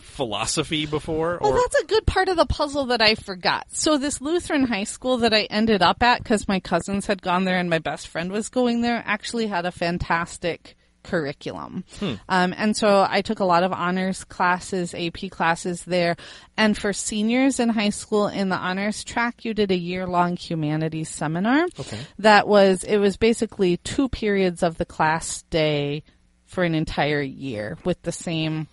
philosophy before? Well, Or that's a good part of the puzzle that I forgot. So this Lutheran high school that I ended up at, because my cousins had gone there and my best friend was going there, actually had a fantastic curriculum. Um, and so I took a lot of honors classes, AP classes there. And for seniors in high school in the honors track, you did a year long humanities seminar. Okay. That was, it was basically two periods of the class day for an entire year with the same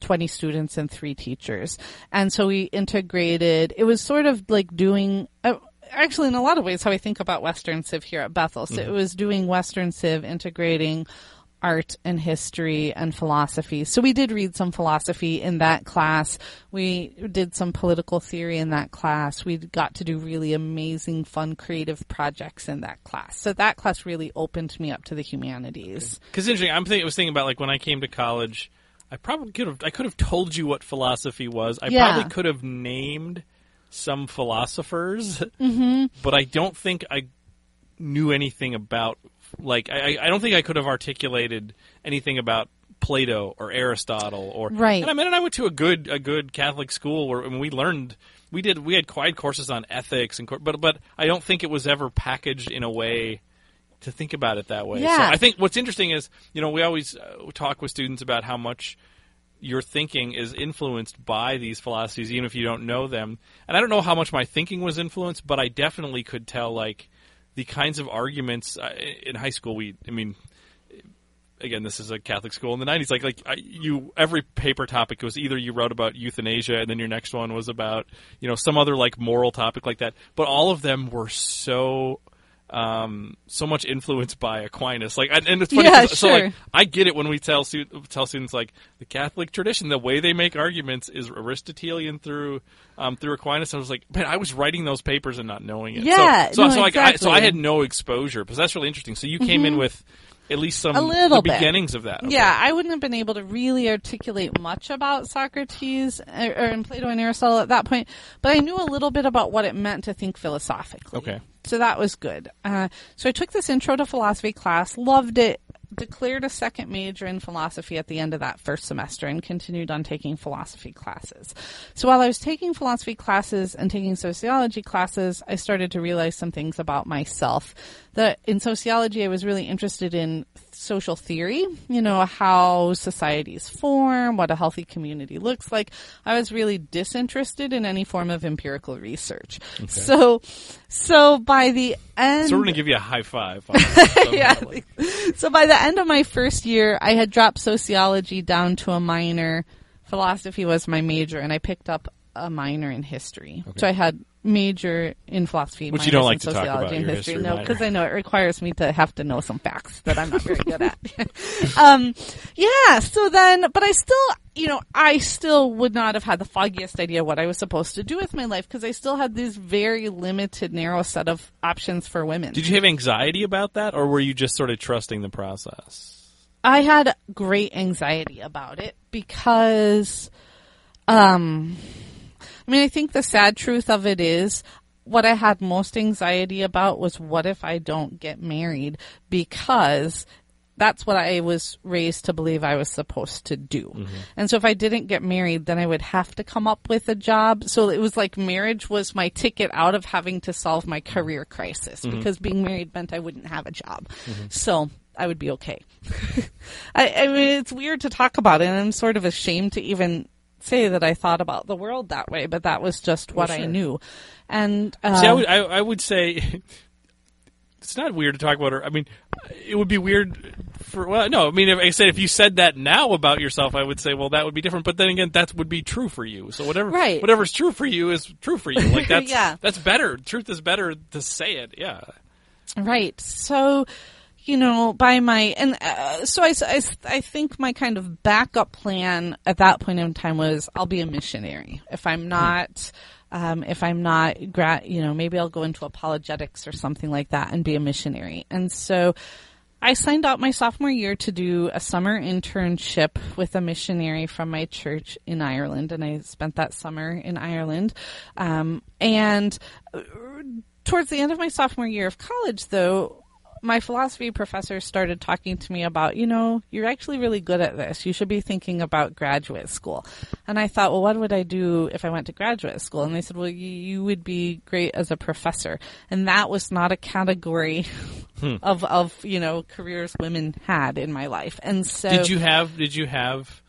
20 students and three teachers. And so we integrated, it was sort of like doing, uh, actually in a lot of ways how I think about Western Civ here at Bethel. So it was doing Western Civ, integrating art and history and philosophy. So we did read some philosophy in that class. We did some political theory in that class. We got to do really amazing, fun, creative projects in that class. So that class really opened me up to the humanities. because interesting. I'm thinking. I was thinking about like when I came to college. I probably could have. I could have told you what philosophy was. I Yeah. probably could have named some philosophers, mm-hmm. but I don't think I knew anything about. Like I, I don't think I could have articulated anything about Plato or Aristotle or Right. And I mean, and I went to a good a good Catholic school where I mean, we learned. We did. We had quiet courses on ethics and, but but I don't think it was ever packaged in a way to think about it that way. So Yeah. I think what's interesting is, you know, we always uh, talk with students about how much your thinking is influenced by these philosophies, even if you don't know them. And I don't know how much my thinking was influenced, but I definitely could tell, like, the kinds of arguments uh, in high school. We, I mean, again, this is a Catholic school in the '90s. Like, like I, you, every paper topic was either you wrote about euthanasia, and then your next one was about, you know, some other like moral topic like that. But all of them were so um, so much influenced by Aquinas. Like, and, and it's funny. Yeah, 'cause- So, like, I get it when we tell tell students like the Catholic tradition, the way they make arguments is Aristotelian through um, through Aquinas. I was like, man, I was writing those papers and not knowing it. Yeah, so no, so, like, I, so I. Mm-hmm. had no exposure, because that's really interesting. So you came in with at least some A little beginnings of that. Okay. Yeah, I wouldn't have been able to really articulate much about Socrates or, or in Plato and Aristotle at that point, but I knew a little bit about what it meant to think philosophically. Okay. So that was good. Uh, so I took this intro to philosophy class, loved it, declared a second major in philosophy at the end of that first semester, and continued on taking philosophy classes. So while I was taking philosophy classes and taking sociology classes, I started to realize some things about myself. That in sociology, I was really interested in social theory, you know, how societies form, what a healthy community looks like. I was really disinterested in any form of empirical research. So, so by the end, So we're gonna give you a high five. Yeah. So by the end of my first year, I had dropped sociology down to a minor. Philosophy was my major, and I picked up a minor in history. So I had major in philosophy, Which you don't like to talk sociology about, and history. history no, because I know it requires me to have to know some facts that I'm not very good at. um, yeah. So then, but I still, you know, I still would not have had the foggiest idea what I was supposed to do with my life because I still had this very limited, narrow set of options for women. Did you have anxiety about that, or were you just sort of trusting the process? I had great anxiety about it because, um, I mean, I think the sad truth of it is what I had most anxiety about was what if I don't get married because that's what I was raised to believe I was supposed to do. Mm-hmm. And so if I didn't get married, then I would have to come up with a job. So it was like marriage was my ticket out of having to solve my career crisis mm-hmm. because being married meant I wouldn't have a job. Mm-hmm. So I would be okay. I, I mean, it's weird to talk about it, and I'm sort of ashamed to even say that I thought about the world that way, but that was just what I sure. knew. And uh, See, I would, I, I would say it's not weird to talk about her. I mean, it would be weird for well, no. I mean, if I said if you said that now about yourself, I would say, well, that would be different. But then again, that would be true for you. So whatever, Right. whatever's true for you is true for you. Like that's Yeah. that's better. Truth is better to say it. Yeah. Right. So, you know, by my, and uh, so I, I, I think my kind of backup plan at that point in time was I'll be a missionary. If I'm not, um, if I'm not, gra- you know, maybe I'll go into apologetics or something like that and be a missionary. And so, I signed out my sophomore year to do a summer internship with a missionary from my church in Ireland, and I spent that summer in Ireland. Um, and uh, towards the end of my sophomore year of college, though, my philosophy professor started talking to me about, you know, you're actually really good at this. You should be thinking about graduate school. And I thought, well, what would I do if I went to graduate school? And they said, well, you, you would be great as a professor. And that was not a category of, of, you know, careers women had in my life. And so. Did you have Did you have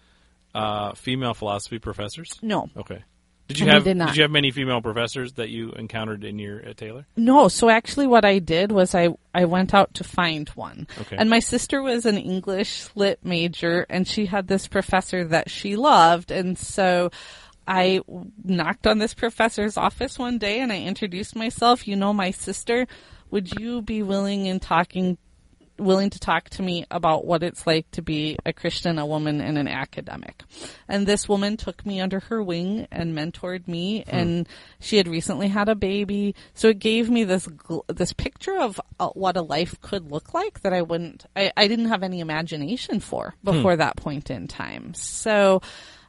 uh, female philosophy professors? No. Okay. Did you We have did not. you have many female professors that you encountered in your at Taylor? No, so actually what I did was I, I went out to find one. Okay. And my sister was an English lit major and she had this professor that she loved and so I knocked on this professor's office one day and I introduced myself, you know my sister, would you be willing in talking willing to talk to me about what it's like to be a Christian, a woman, and an academic. And this woman took me under her wing and mentored me, and she had recently had a baby, so it gave me this this picture of uh, what a life could look like that I wouldn't, I, I didn't have any imagination for before that point in time. So.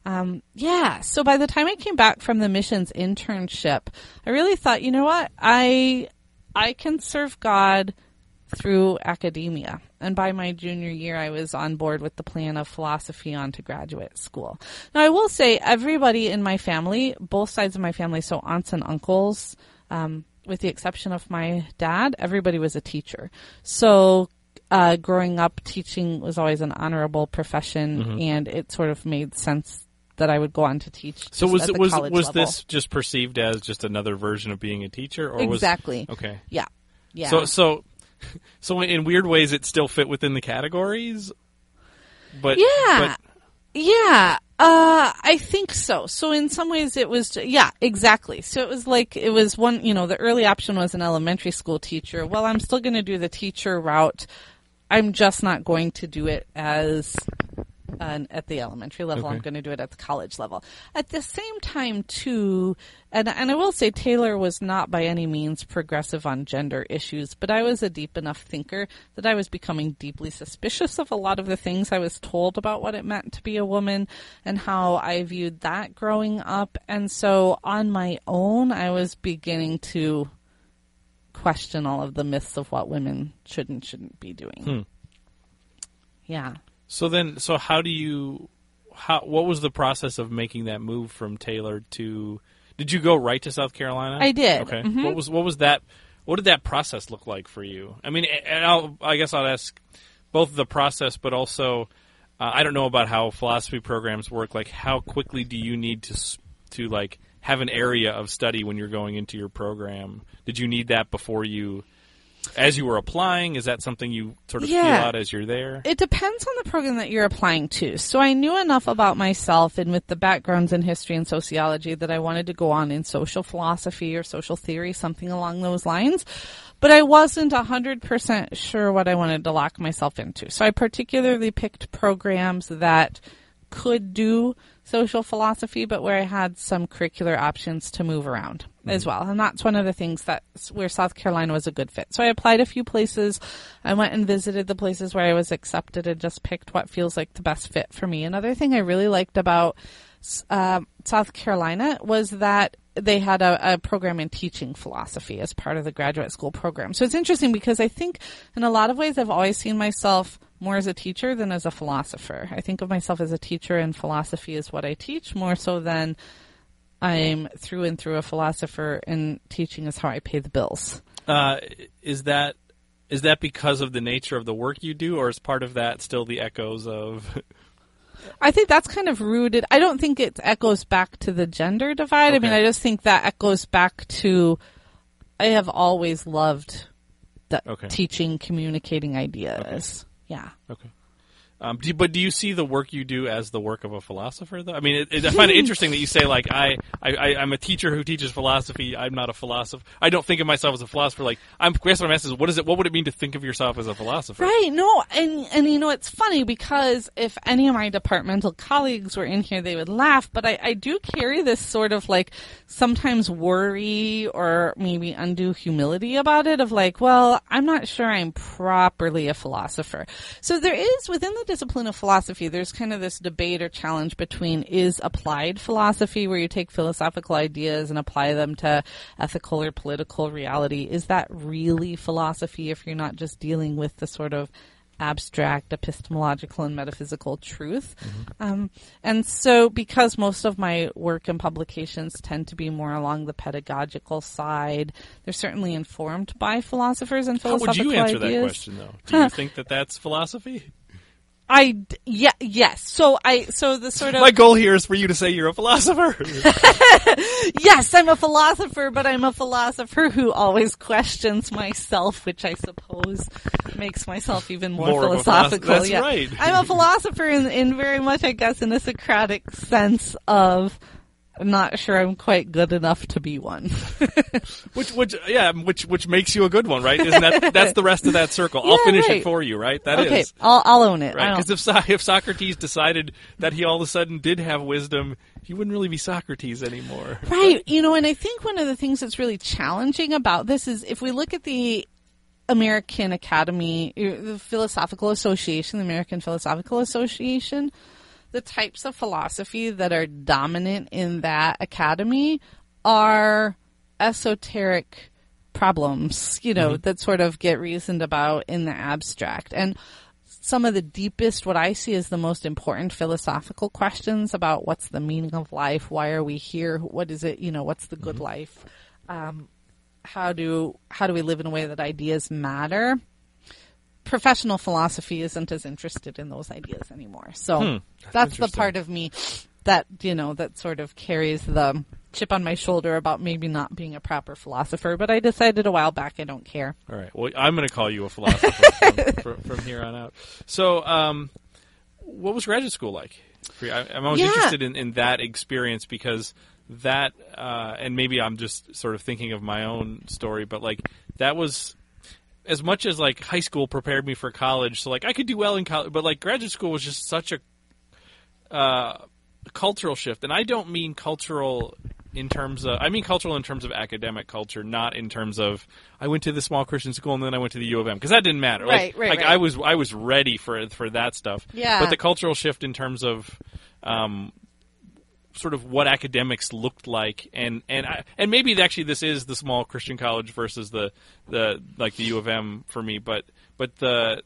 Um, yeah. So by the time I came back from the missions internship, I really thought, you know what? I, I can serve God through academia. And by my junior year, I was on board with the plan of philosophy on to graduate school. Now, I will say everybody in my family, both sides of my family, so aunts and uncles, um, with the exception of my dad, everybody was a teacher. So, uh, growing up, teaching was always an honorable profession, and it sort of made sense that I would go on to teach. So was it was was level. this just perceived as just another version of being a teacher, or was exactly? okay? Yeah, yeah. So so so in weird ways, it still fit within the categories. but Yeah. but Yeah, uh, I think so. So in some ways it was, just, yeah, exactly. So it was like, it was one, you know, the early option was an elementary school teacher. Well, I'm still going to do the teacher route. I'm just not going to do it as uh, at the elementary level. I'm going to do it at the college level. At the same time, too, and and I will say Taylor was not by any means progressive on gender issues, but I was a deep enough thinker that I was becoming deeply suspicious of a lot of the things I was told about what it meant to be a woman and how I viewed that growing up. And so on my own, I was beginning to question all of the myths of what women should and shouldn't be doing. Hmm. Yeah. So then, so how do you, how what was the process of making that move from Taylor to? Did you go right to South Carolina? I did. Okay. Mhm. What was what was that? What did that process look like for you? I mean, and I'll, I guess I'll ask both the process, but also uh, I don't know about how philosophy programs work. Like, how quickly do you need to to like have an area of study when you're going into your program? Did you need that before you? As you were applying, is that something you sort of feel out as you're there? It depends on the program that you're applying to. So I knew enough about myself and with the backgrounds in history and sociology that I wanted to go on in social philosophy or social theory, something along those lines. But I wasn't 100% sure what I wanted to lock myself into. So I particularly picked programs that could do social philosophy, but where I had some curricular options to move around as well. And that's one of the things that where South Carolina was a good fit. So I applied a few places. I went and visited the places where I was accepted and just picked what feels like the best fit for me. Another thing I really liked about uh, South Carolina was that they had a, a program in teaching philosophy as part of the graduate school program. So it's interesting because I think in a lot of ways I've always seen myself more as a teacher than as a philosopher. I think of myself as a teacher and philosophy is what I teach more so than I'm through and through a philosopher and teaching is how I pay the bills. Uh, is that is that because of the nature of the work you do, or is part of that still the echoes of? I think that's kind of rooted. I don't think it echoes back to the gender divide. I mean, I just think that echoes back to I have always loved the Okay. teaching, communicating ideas. Yeah. Okay. Um, do you, but do you see the work you do as the work of a philosopher, though? I mean, it, it, I find it interesting that you say like I, I, I'm a teacher who teaches philosophy. I'm not a philosopher. I don't think of myself as a philosopher. Like I'm. Guess what I'm asking is, what is it? What would it mean to think of yourself as a philosopher? Right. No, and and you know it's funny because if any of my departmental colleagues were in here, they would laugh. But I, I do carry this sort of like sometimes worry or maybe undue humility about it. Of like, well, I'm not sure I'm properly a philosopher. So there is within the discipline of philosophy, there's kind of this debate or challenge between is applied philosophy, where you take philosophical ideas and apply them to ethical or political reality. Is that really philosophy if you're not just dealing with the sort of abstract epistemological and metaphysical truth. Um, and so, because most of my work and publications tend to be more along the pedagogical side, they're certainly informed by philosophers and philosophical ideas. How would you answer that question, though? Do you think that that's philosophy? I yeah yes. So I so the sort of My goal here is for you to say you're a philosopher. yes, I'm a philosopher, but I'm a philosopher who always questions myself, which I suppose makes myself even more, More philosophical. that's yeah. right. I'm a philosopher in, in very much, I guess, in a Socratic sense of I'm not sure I'm quite good enough to be one. which, which, yeah, which, which makes you a good one, right? Isn't that that's the rest of that circle? I'll finish right. it for you, right? That is okay, I'll, I'll own it. Right. Because if So- if Socrates decided that he all of a sudden did have wisdom, he wouldn't really be Socrates anymore. Right. You know, and I think one of the things that's really challenging about this is if we look at the American Academy, uh, the Philosophical Association, the American Philosophical Association, the types of philosophy that are dominant in that academy are esoteric problems, you know, that sort of get reasoned about in the abstract. And some of the deepest, what I see as the most important philosophical questions about what's the meaning of life, why are we here, what is it, you know, what's the good life, um, how do how do we live in a way that ideas matter? Professional philosophy isn't as interested in those ideas anymore. So Hmm, that's that's the part of me that you know that sort of carries the chip on my shoulder about maybe not being a proper philosopher. But I decided a while back I don't care. All right. Well, I'm going to call you a philosopher from, from, here on out. So, um, what was graduate school like? I, I'm always Yeah. interested in, in that experience because that, uh, and maybe I'm just sort of thinking of my own story, but like that was as much as like high school prepared me for college. So like I could do well in college, but like graduate school was just such a uh, cultural shift, and I don't mean cultural in terms of I mean cultural in terms of academic culture, not in terms of I went to the small Christian school and then I went to the U of M because that didn't matter. Right, like, right, like right. I was I was ready for for that stuff. Yeah. But the cultural shift in terms of um, sort of what academics looked like, and and I, and maybe actually this is the small Christian college versus the the like the U of M for me, but but the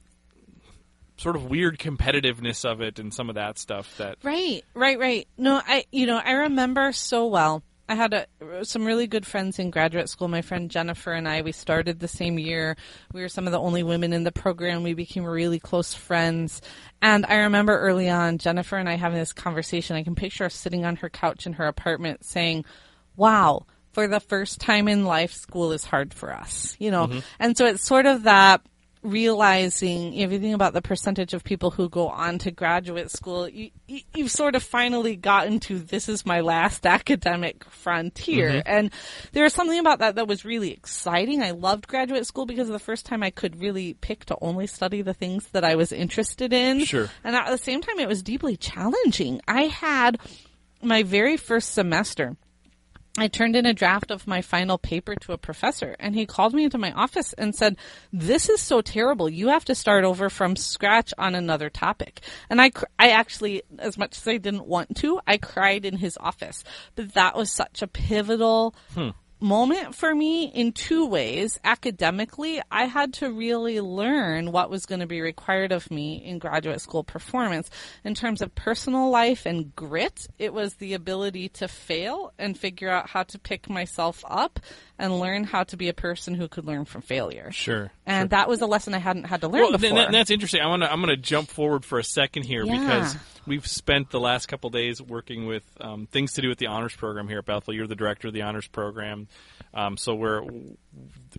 sort of weird competitiveness of it and some of that stuff that Right, right, right. No, I, you know, I remember so well. I had a, some really good friends in graduate school. My friend Jennifer and I, we started the same year. We were some of the only women in the program. We became really close friends. And I remember early on, Jennifer and I having this conversation. I can picture her sitting on her couch in her apartment saying, wow, for the first time in life, school is hard for us, you know? Mm-hmm. And so it's sort of that realizing if you think about the percentage of people who go on to graduate school you, you, you've sort of finally gotten to this is my last academic frontier. Mm-hmm. And there was something about that that was really exciting. I loved graduate school because the first time i could really pick to only study the things that i was interested in. Sure. and at the same time it was deeply challenging. I had my very first semester I turned in a draft of my final paper to a professor and he called me into my office and said, this is so terrible. You have to start over from scratch on another topic. And I, I actually, as much as I didn't want to, I cried in his office. But that was such a pivotal hmm. Moment for me in two ways. Academically, I had to really learn what was going to be required of me in graduate school performance. In terms of personal life and grit, it was the ability to fail and figure out how to pick myself up and learn how to be a person who could learn from failure. sure And that was a lesson I hadn't had to learn well, before. that- that's interesting. I want to. I'm going to jump forward for a second here Yeah. because we've spent the last couple days working with um, things to do with the honors program here at Bethel. You're the director of the honors program, um, so we're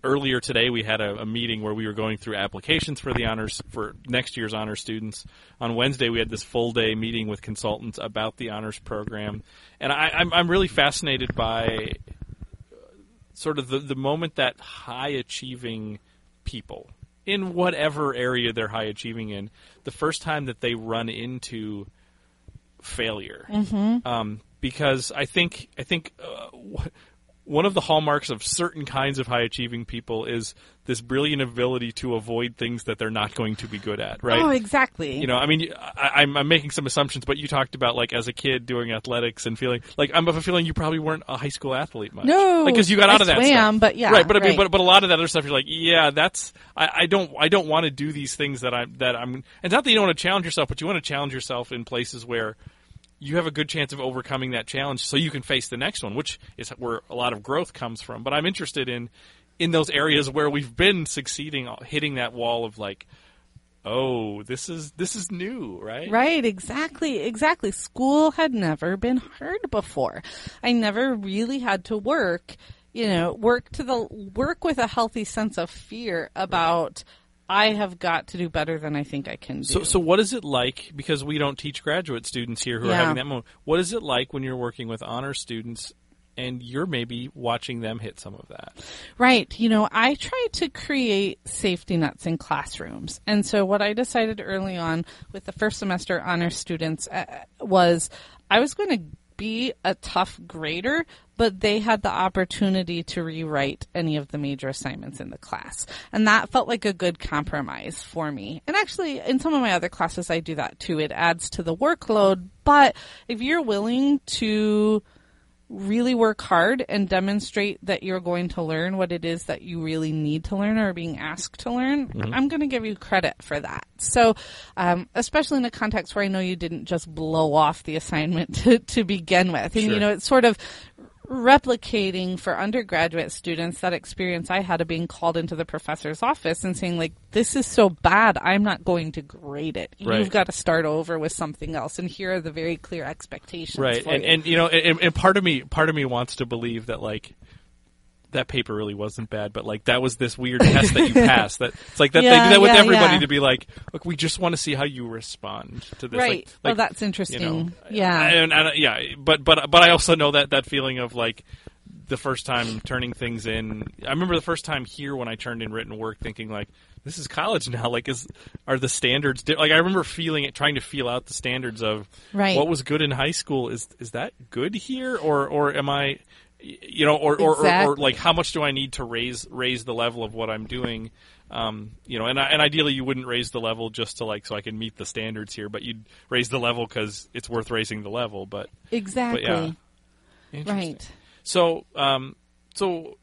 earlier today we had a, a meeting where we were going through applications for the honors for next year's honors students. On Wednesday we had this full day meeting with consultants about the honors program, and I, I'm, I'm really fascinated by sort of the, the moment that high achieving people in whatever area they're high achieving in, the first time that they run into failure, mm-hmm. um, because I think I think uh, one of the hallmarks of certain kinds of high achieving people is this brilliant ability to avoid things that they're not going to be good at, right? Oh, exactly. you know, I mean, I, I'm, I'm making some assumptions, but you talked about like as a kid doing athletics and feeling like I'm of a feeling you probably weren't a high school athlete much. No, like because you got I out of that. swam, stuff. but yeah, right. But I mean, right. but but a lot of that other stuff, you're like, yeah, that's I, I don't I don't want to do these things that I'm that I'm. It's not that you don't want to challenge yourself, but you want to challenge yourself in places where you have a good chance of overcoming that challenge so you can face the next one, which is where a lot of growth comes from. But I'm interested in in those areas where we've been succeeding, hitting that wall of like, oh, this is this is new, right? Right, exactly, exactly. School had never been hard before. I never really had to work, you know, work to the work with a healthy sense of fear about I have got to do better than I think I can do. So, so what is it like? Because we don't teach graduate students here who are having that moment. What is it like when you're working with honor students and you're maybe watching them hit some of that? Right. You know, I try to create safety nets in classrooms. And so what I decided early on with the first semester honor students uh, was I was going to be a tough grader, but they had the opportunity to rewrite any of the major assignments in the class. And that felt like a good compromise for me. And actually, in some of my other classes, I do that too. It adds to the workload. But if you're willing to really work hard and demonstrate that you're going to learn what it is that you really need to learn or are being asked to learn, I'm going to give you credit for that. So, um, especially in a context where I know you didn't just blow off the assignment to, to begin with. And, Sure. you know, it's sort of replicating for undergraduate students that experience I had of being called into the professor's office and saying like, this is so bad, I'm not going to grade it. Right. You've got to start over with something else. And here are the very clear expectations. Right. And, you. and, you know, and, and part of me, part of me wants to believe that like, that paper really wasn't bad, but like that was this weird test that you passed. That it's like that they Yeah, do that with yeah, everybody yeah. to be like, look, we just want to see how you respond to this. Right. Like, oh, like, that's you interesting. know, yeah. and, and, yeah, but but but I also know that that feeling of like the first time turning things in. I remember the first time here when I turned in written work, thinking like, this is college now. Like, is are the standards di-? like? I remember feeling it, trying to feel out the standards of Right. what was good in high school. Is is that good here, or or am I? You know, or or, or, or like, how much do I need to raise raise the level of what I'm doing? Um, you know, and and ideally, you wouldn't raise the level just to like so I can meet the standards here, but you'd raise the level because it's worth raising the level. But exactly. yeah. Interesting. Right. So, um, so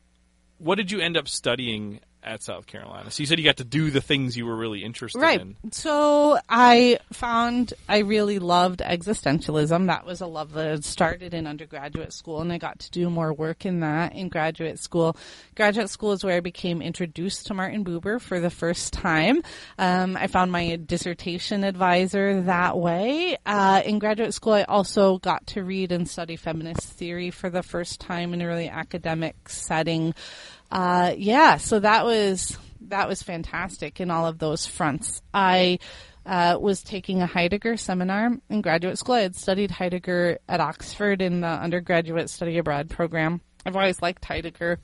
what did you end up studying at South Carolina? So you said you got to do the things you were really interested Right. in. So I found I really loved existentialism. That was a love that had started in undergraduate school, and I got to do more work in that in graduate school. Graduate school is where I became introduced to Martin Buber for the first time. Um, I found my dissertation advisor that way. Uh, in graduate school, I also got to read and study feminist theory for the first time in a really academic setting. Uh, yeah, so that was that was fantastic in all of those fronts. I uh, was taking a Heidegger seminar in graduate school. I had studied Heidegger at Oxford in the undergraduate study abroad program. I've always liked Heidegger.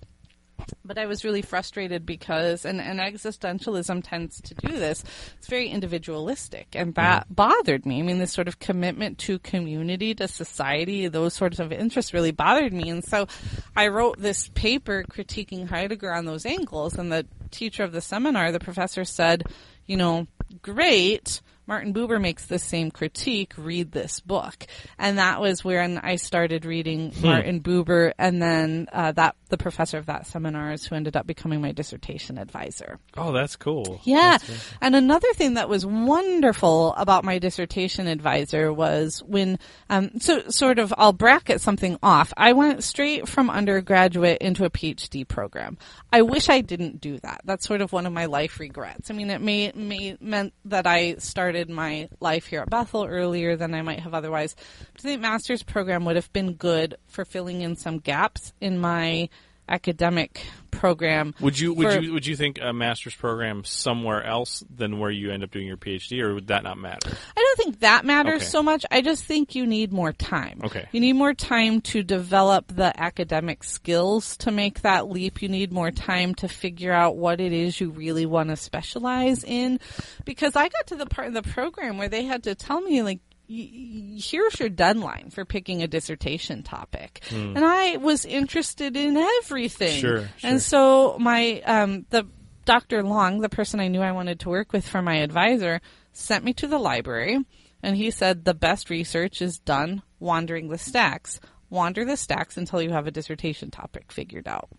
But I was really frustrated because, and, and existentialism tends to do this, it's very individualistic, and that mm-hmm. bothered me. I mean, this sort of commitment to community, to society, those sorts of interests really bothered me. And so I wrote this paper critiquing Heidegger on those angles, and the teacher of the seminar, the professor said, you know, great. Martin Buber makes the same critique. Read this book, and that was when I started reading Martin Buber, and then uh, that the professor of that seminar is who ended up becoming my dissertation advisor. Oh, that's cool. Yeah. That's very- And another thing that was wonderful about my dissertation advisor was when, um, so sort of, I'll bracket something off. I went straight from undergraduate into a PhD program. I wish I didn't do that. That's sort of one of my life regrets. I mean, it may, may meant that I started my life here at Bethel earlier than I might have otherwise. But I think master's program would have been good for filling in some gaps in my academic program. Would you would for- you would you think a master's program somewhere else than where you end up doing your PhD, or would that not matter? I don't think that matters Okay. so much. I just think you need more time. Okay. You need more time to develop the academic skills to make that leap. You need more time to figure out what it is you really want to specialize in. Because I got to the part of the program where they had to tell me, like, here's your deadline for picking a dissertation topic. And I was interested in everything. Sure, sure. And so my, um, the, Dr. Long, the person I knew I wanted to work with for my advisor, sent me to the library and he said the best research is done wandering the stacks. Wander the stacks until you have a dissertation topic figured out.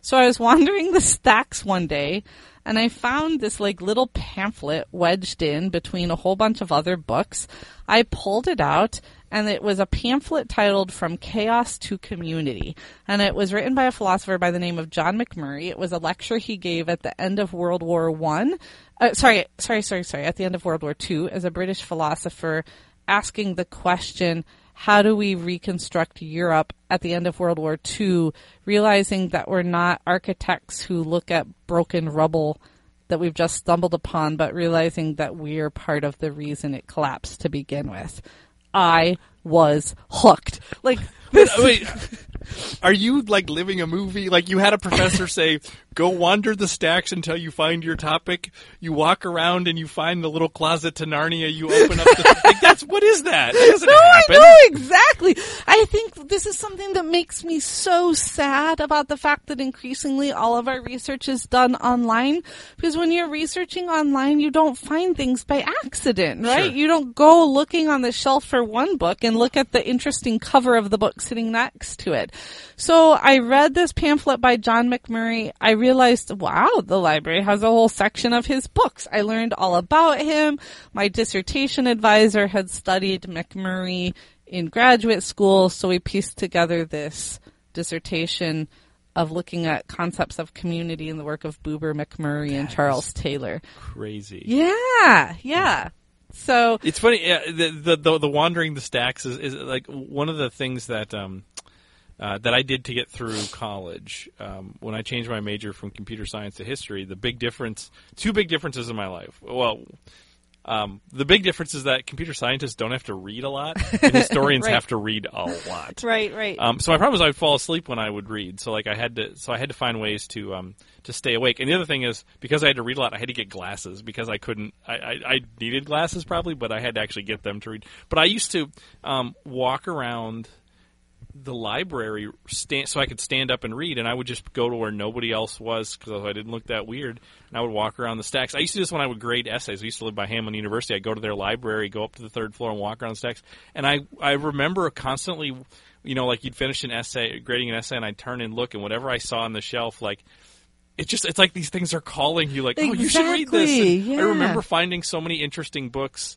So I was wandering the stacks one day and I found this like little pamphlet wedged in between a whole bunch of other books. I pulled it out and it was a pamphlet titled From Chaos to Community. And it was written by a philosopher by the name of John Macmurray. It was a lecture he gave at the end of World War One. Uh, sorry, sorry, sorry, sorry, at the end of World War Two as a British philosopher asking the question, how do we reconstruct Europe at the end of World War II, realizing that we're not architects who look at broken rubble that we've just stumbled upon, but realizing that we're part of the reason it collapsed to begin with. I was hooked. Like, Wait, are you like living a movie? Like you had a professor say, "Go wander the stacks until you find your topic." You walk around and you find the little closet to Narnia. You open up. The, like that's what is that? That No, I know exactly. I think this is something that makes me so sad about the fact that increasingly all of our research is done online. Because when you're researching online, you don't find things by accident, right? Sure. You don't go looking on the shelf for one book and look at the interesting cover of the book sitting next to it. So I read this pamphlet by John Macmurray. I realized, wow, the library has a whole section of his books. I learned all about him. My dissertation advisor had studied Macmurray in graduate school, so we pieced together this dissertation of looking at concepts of community in the work of Buber, Macmurray, and Charles Taylor. Crazy. Yeah, yeah. So It's funny. Yeah, the, the the wandering the stacks is, is like one of the things that um uh, that I did to get through college. Um, when I changed my major from computer science to history, the big difference, two big differences in my life. Well, um, the big difference is that computer scientists don't have to read a lot, and historians Right. have to read a lot. Right, right. Um, so my problem was I would fall asleep when I would read. So like I had to, so I had to find ways to um, to stay awake. And the other thing is because I had to read a lot, I had to get glasses because I couldn't. I, I, I needed glasses probably, but I had to actually get them to read. But I used to um, walk around the library stand, so I could stand up and read, and I would just go to where nobody else was because I didn't look that weird. And I would walk around the stacks. I used to do this when I would grade essays. I used to live by Hamline University. I'd go to their library, go up to the third floor, and walk around the stacks. And I I remember constantly, you know, like you'd finish an essay, grading an essay, and I'd turn and look, and whatever I saw on the shelf, like. It's just, it's like these things are calling you, like, oh, you should read this. Exactly, And I remember finding so many interesting books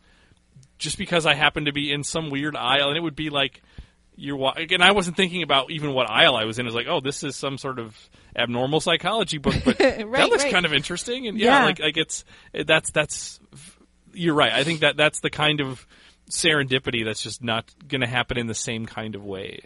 just because I happened to be in some weird aisle, and it would be like you're and I wasn't thinking about even what aisle I was in. It was like, oh, this is some sort of abnormal psychology book, but that looks right. kind of interesting. And yeah, Yeah. like like it's that's that's you're right. I think that that's the kind of serendipity that's just not going to happen in the same kind of way.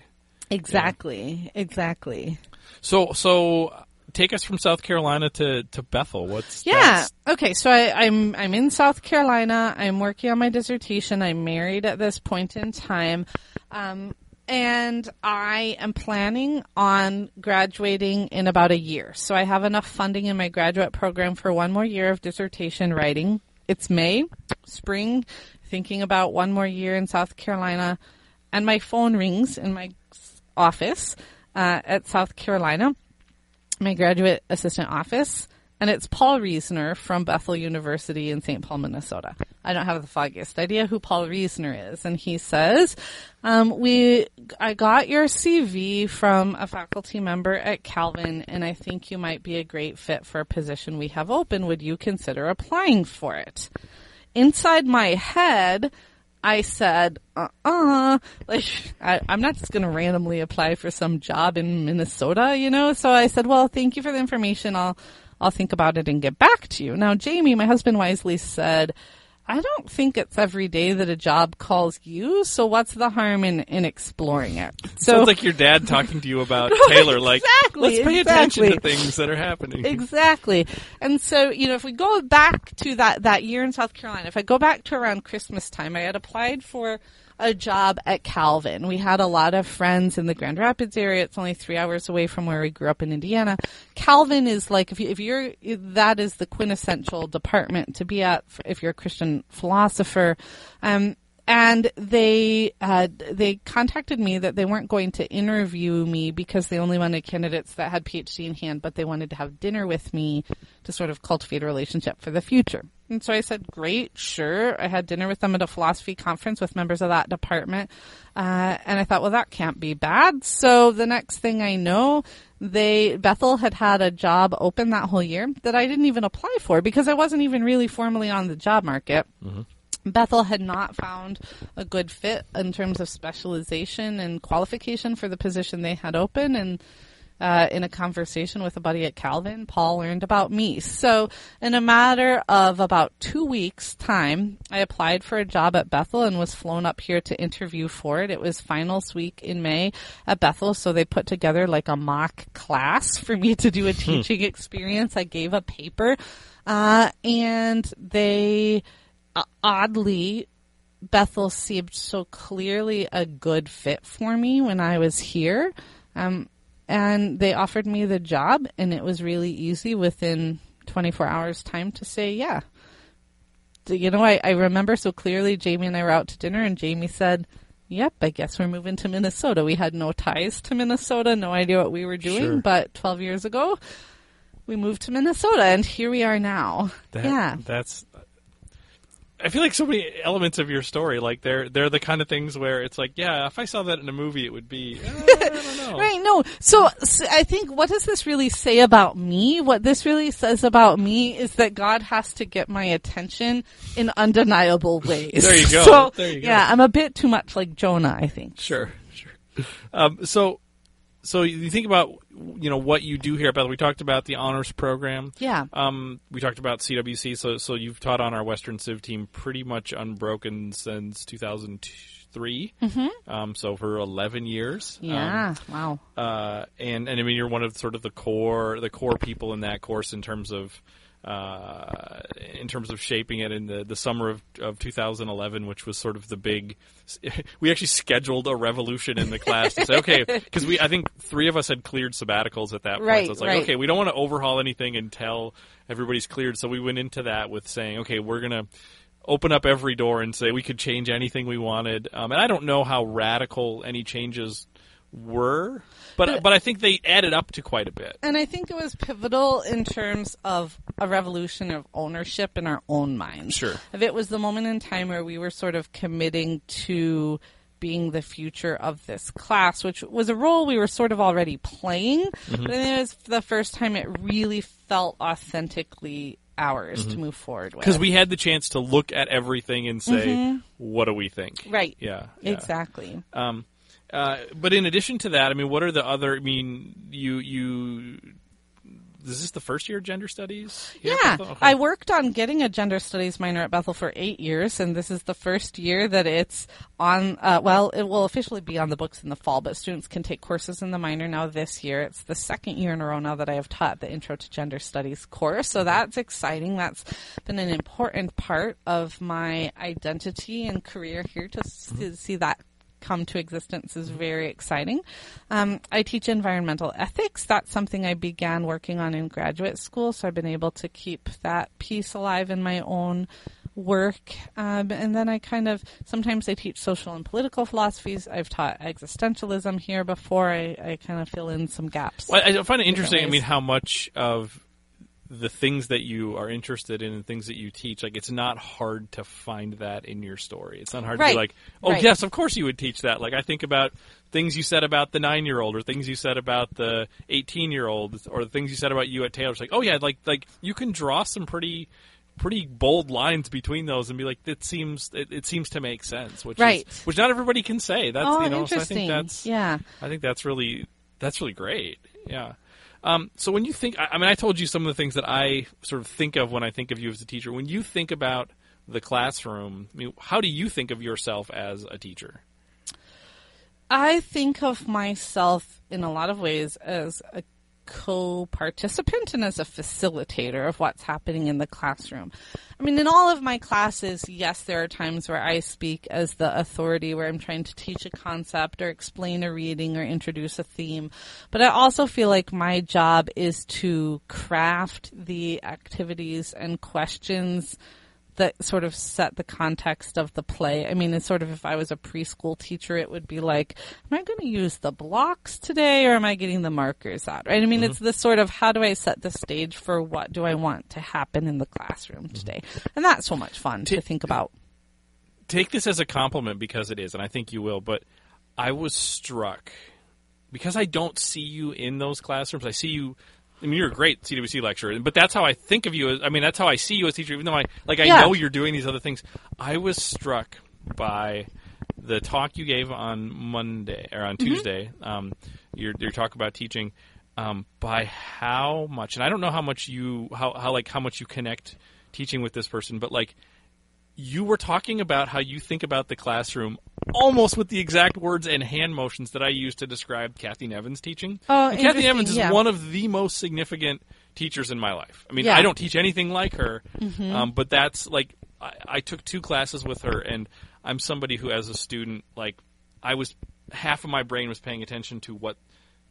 exactly, exactly. So so take us from South Carolina to to Bethel. What's Yeah. Okay. So I, I'm I'm in South Carolina. I'm working on my dissertation. I'm married at this point in time, um, and I am planning on graduating in about a year. So I have enough funding in my graduate program for one more year of dissertation writing. It's May, spring. Thinking about one more year in South Carolina, and my phone rings in my office uh, at South Carolina my graduate assistant office, and it's Paul Reasoner from Bethel University in St. Paul, Minnesota. I don't have the foggiest idea who Paul Reasoner is, and he says, um, "We, I got your CV from a faculty member at Calvin, and I think you might be a great fit for a position we have open. Would you consider applying for it?" Inside my head, I said, uh uh like, I, I'm not just going to randomly apply for some job in Minnesota, you know? So I said, well, thank you for the information. I'll, I'll think about it and get back to you. Now, Jamie, my husband wisely said, I don't think it's every day that a job calls you. So what's the harm in, in exploring it? So Sounds like your dad talking to you about Taylor. Like, exactly, let's pay attention to exactly. things that are happening. Exactly. And so, you know, if we go back to that, that year in South Carolina, if I go back to around Christmas time, I had applied for a job at Calvin. We had a lot of friends in the Grand Rapids area. It's only three hours away from where we grew up in Indiana. Calvin is like, if, you, if you're, that is the quintessential department to be at if you're a Christian philosopher. Um, and they uh, they contacted me that they weren't going to interview me because they only wanted candidates that had PhD in hand, but they wanted to have dinner with me to sort of cultivate a relationship for the future. And so I said, "Great, sure." I had dinner with them at a philosophy conference with members of that department, uh, and I thought, "Well, that can't be bad." So the next thing I know, they Bethel had had a job open that whole year that I didn't even apply for because I wasn't even really formally on the job market. Bethel had not found a good fit in terms of specialization and qualification for the position they had open. And uh, in a conversation with a buddy at Calvin, Paul learned about me. So, in a matter of about two weeks' time, I applied for a job at Bethel and was flown up here to interview for it. It was finals week in May at Bethel, so they put together like a mock class for me to do a teaching experience. I gave a paper, uh, and they oddly, Bethel seemed so clearly a good fit for me when I was here. Um, and they offered me the job, and it was really easy within 24 hours' time to say, yeah. You know, I, I remember so clearly Jamie and I were out to dinner, and Jamie said, Yep, I guess we're moving to Minnesota. We had no ties to Minnesota, no idea what we were doing, Sure. but 12 years ago, we moved to Minnesota, and here we are now. That, yeah. that's. I feel like so many elements of your story, like they're they're the kind of things where it's like, yeah, if I saw that in a movie, it would be. uh, I don't know. Right, no. So, so I think what does this really say about me? What this really says about me is that God has to get my attention in undeniable ways. There you go. So, There you go. yeah, I'm a bit too much like Jonah, I think. Sure, sure. Um, so, so you think about you know what you do here at Bethel. We talked about the honors program. Yeah. Um, we talked about CWC. So, so you've taught on our Western Civ team pretty much unbroken since 3 um, so for 11 years. Um, Yeah. wow. uh, and and I mean you're one of sort of the core the core people in that course in terms of uh, in terms of shaping it in the, the summer of, of 2011, which was sort of the big. We actually scheduled a revolution in the class to say, okay, because we I think three of us had cleared sabbaticals at that point. Right, so it's like, right. okay, we don't want to overhaul anything until everybody's cleared. So we went into that with saying, okay, we're gonna open up every door and say we could change anything we wanted. Um, and I don't know how radical any changes were, but but, I think they added up to quite a bit. And I think it was pivotal in terms of a revolution of ownership in our own minds. Sure. If it was the moment in time where we were sort of committing to being the future of this class, which was a role we were sort of already playing, Mm-hmm. but it was the first time it really felt authentically ours to move forward with. Because we had the chance to look at everything and say, what do we think? Mm-hmm. Right. Yeah. yeah. Exactly. Um, uh, but in addition to that, I mean, what are the other? I mean, you you. Is this the first year of gender studies? Yeah. Okay. I worked on getting a gender studies minor at Bethel for eight years, and this is the first year that it's on. Uh, well, it will officially be on the books in the fall, but students can take courses in the minor now this year. It's the second year in a row now that I have taught the Intro to Gender Studies course, so that's exciting. That's been an important part of my identity and career here to, to see that come to existence is very exciting. Um, I teach environmental ethics. That's something I began working on in graduate school, so I've been able to keep that piece alive in my own work. Um, and then I kind of sometimes I teach social and political philosophies. I've taught existentialism here before. I, I kind of fill in some gaps. Well, I find it interesting. I mean, how much of the things that you are interested in and things that you teach, like it's not hard to find that in your story. It's not hard to be like, oh Right. yes, of course you would teach that. Like I think about things you said about the nine year old or things you said about the eighteen year old or the things you said about you at Taylor's. Like, oh yeah, like like you can draw some pretty pretty bold lines between those and be like, it seems it, it seems to make sense, which Right. is, which not everybody can say. That's oh, you know, so I interesting. think that's yeah. I think that's really that's really great. Yeah. Um, so when you think, I, I mean, I told you some of the things that I sort of think of when I think of you as a teacher. When you think about the classroom, I mean, how do you think of yourself as a teacher? I think of myself in a lot of ways as a co participant and as a facilitator of what's happening in the classroom. I mean, in all of my classes, yes, there are times where I speak as the authority, where I'm trying to teach a concept or explain a reading or introduce a theme. But I also feel like my job is to craft the activities and questions that sort of set the context of the play. I mean, it's sort of if I was a preschool teacher, it would be like, am I going to use the blocks today or am I getting the markers out? Right? I mean, it's mm-hmm. this sort of how do I set the stage for what do I want to happen in the classroom mm-hmm. today? And that's so much fun to think about. Take this as a compliment because it is, and I think you will. But I was struck because I don't see you in those classrooms. I see you. I mean, you're a great CWC lecturer, but that's how I think of you. As, I mean, that's how I see you as a teacher. Even though I like, I Yeah. know you're doing these other things. I was struck by the talk you gave on Monday or on Tuesday. Um, your your talk about teaching. Um, by how much, and I don't know how much you how how like how much you connect teaching with this person, but like you were talking about how you think about the classroom almost with the exact words and hand motions that I use to describe Kathy Nevin's teaching. Oh, and Kathy Nevins is yeah. one of the most significant teachers in my life. I mean, Yeah. I don't teach anything like her, Mm-hmm. um, but that's like I, I took two classes with her, and I'm somebody who, as a student, like I was half of my brain was paying attention to what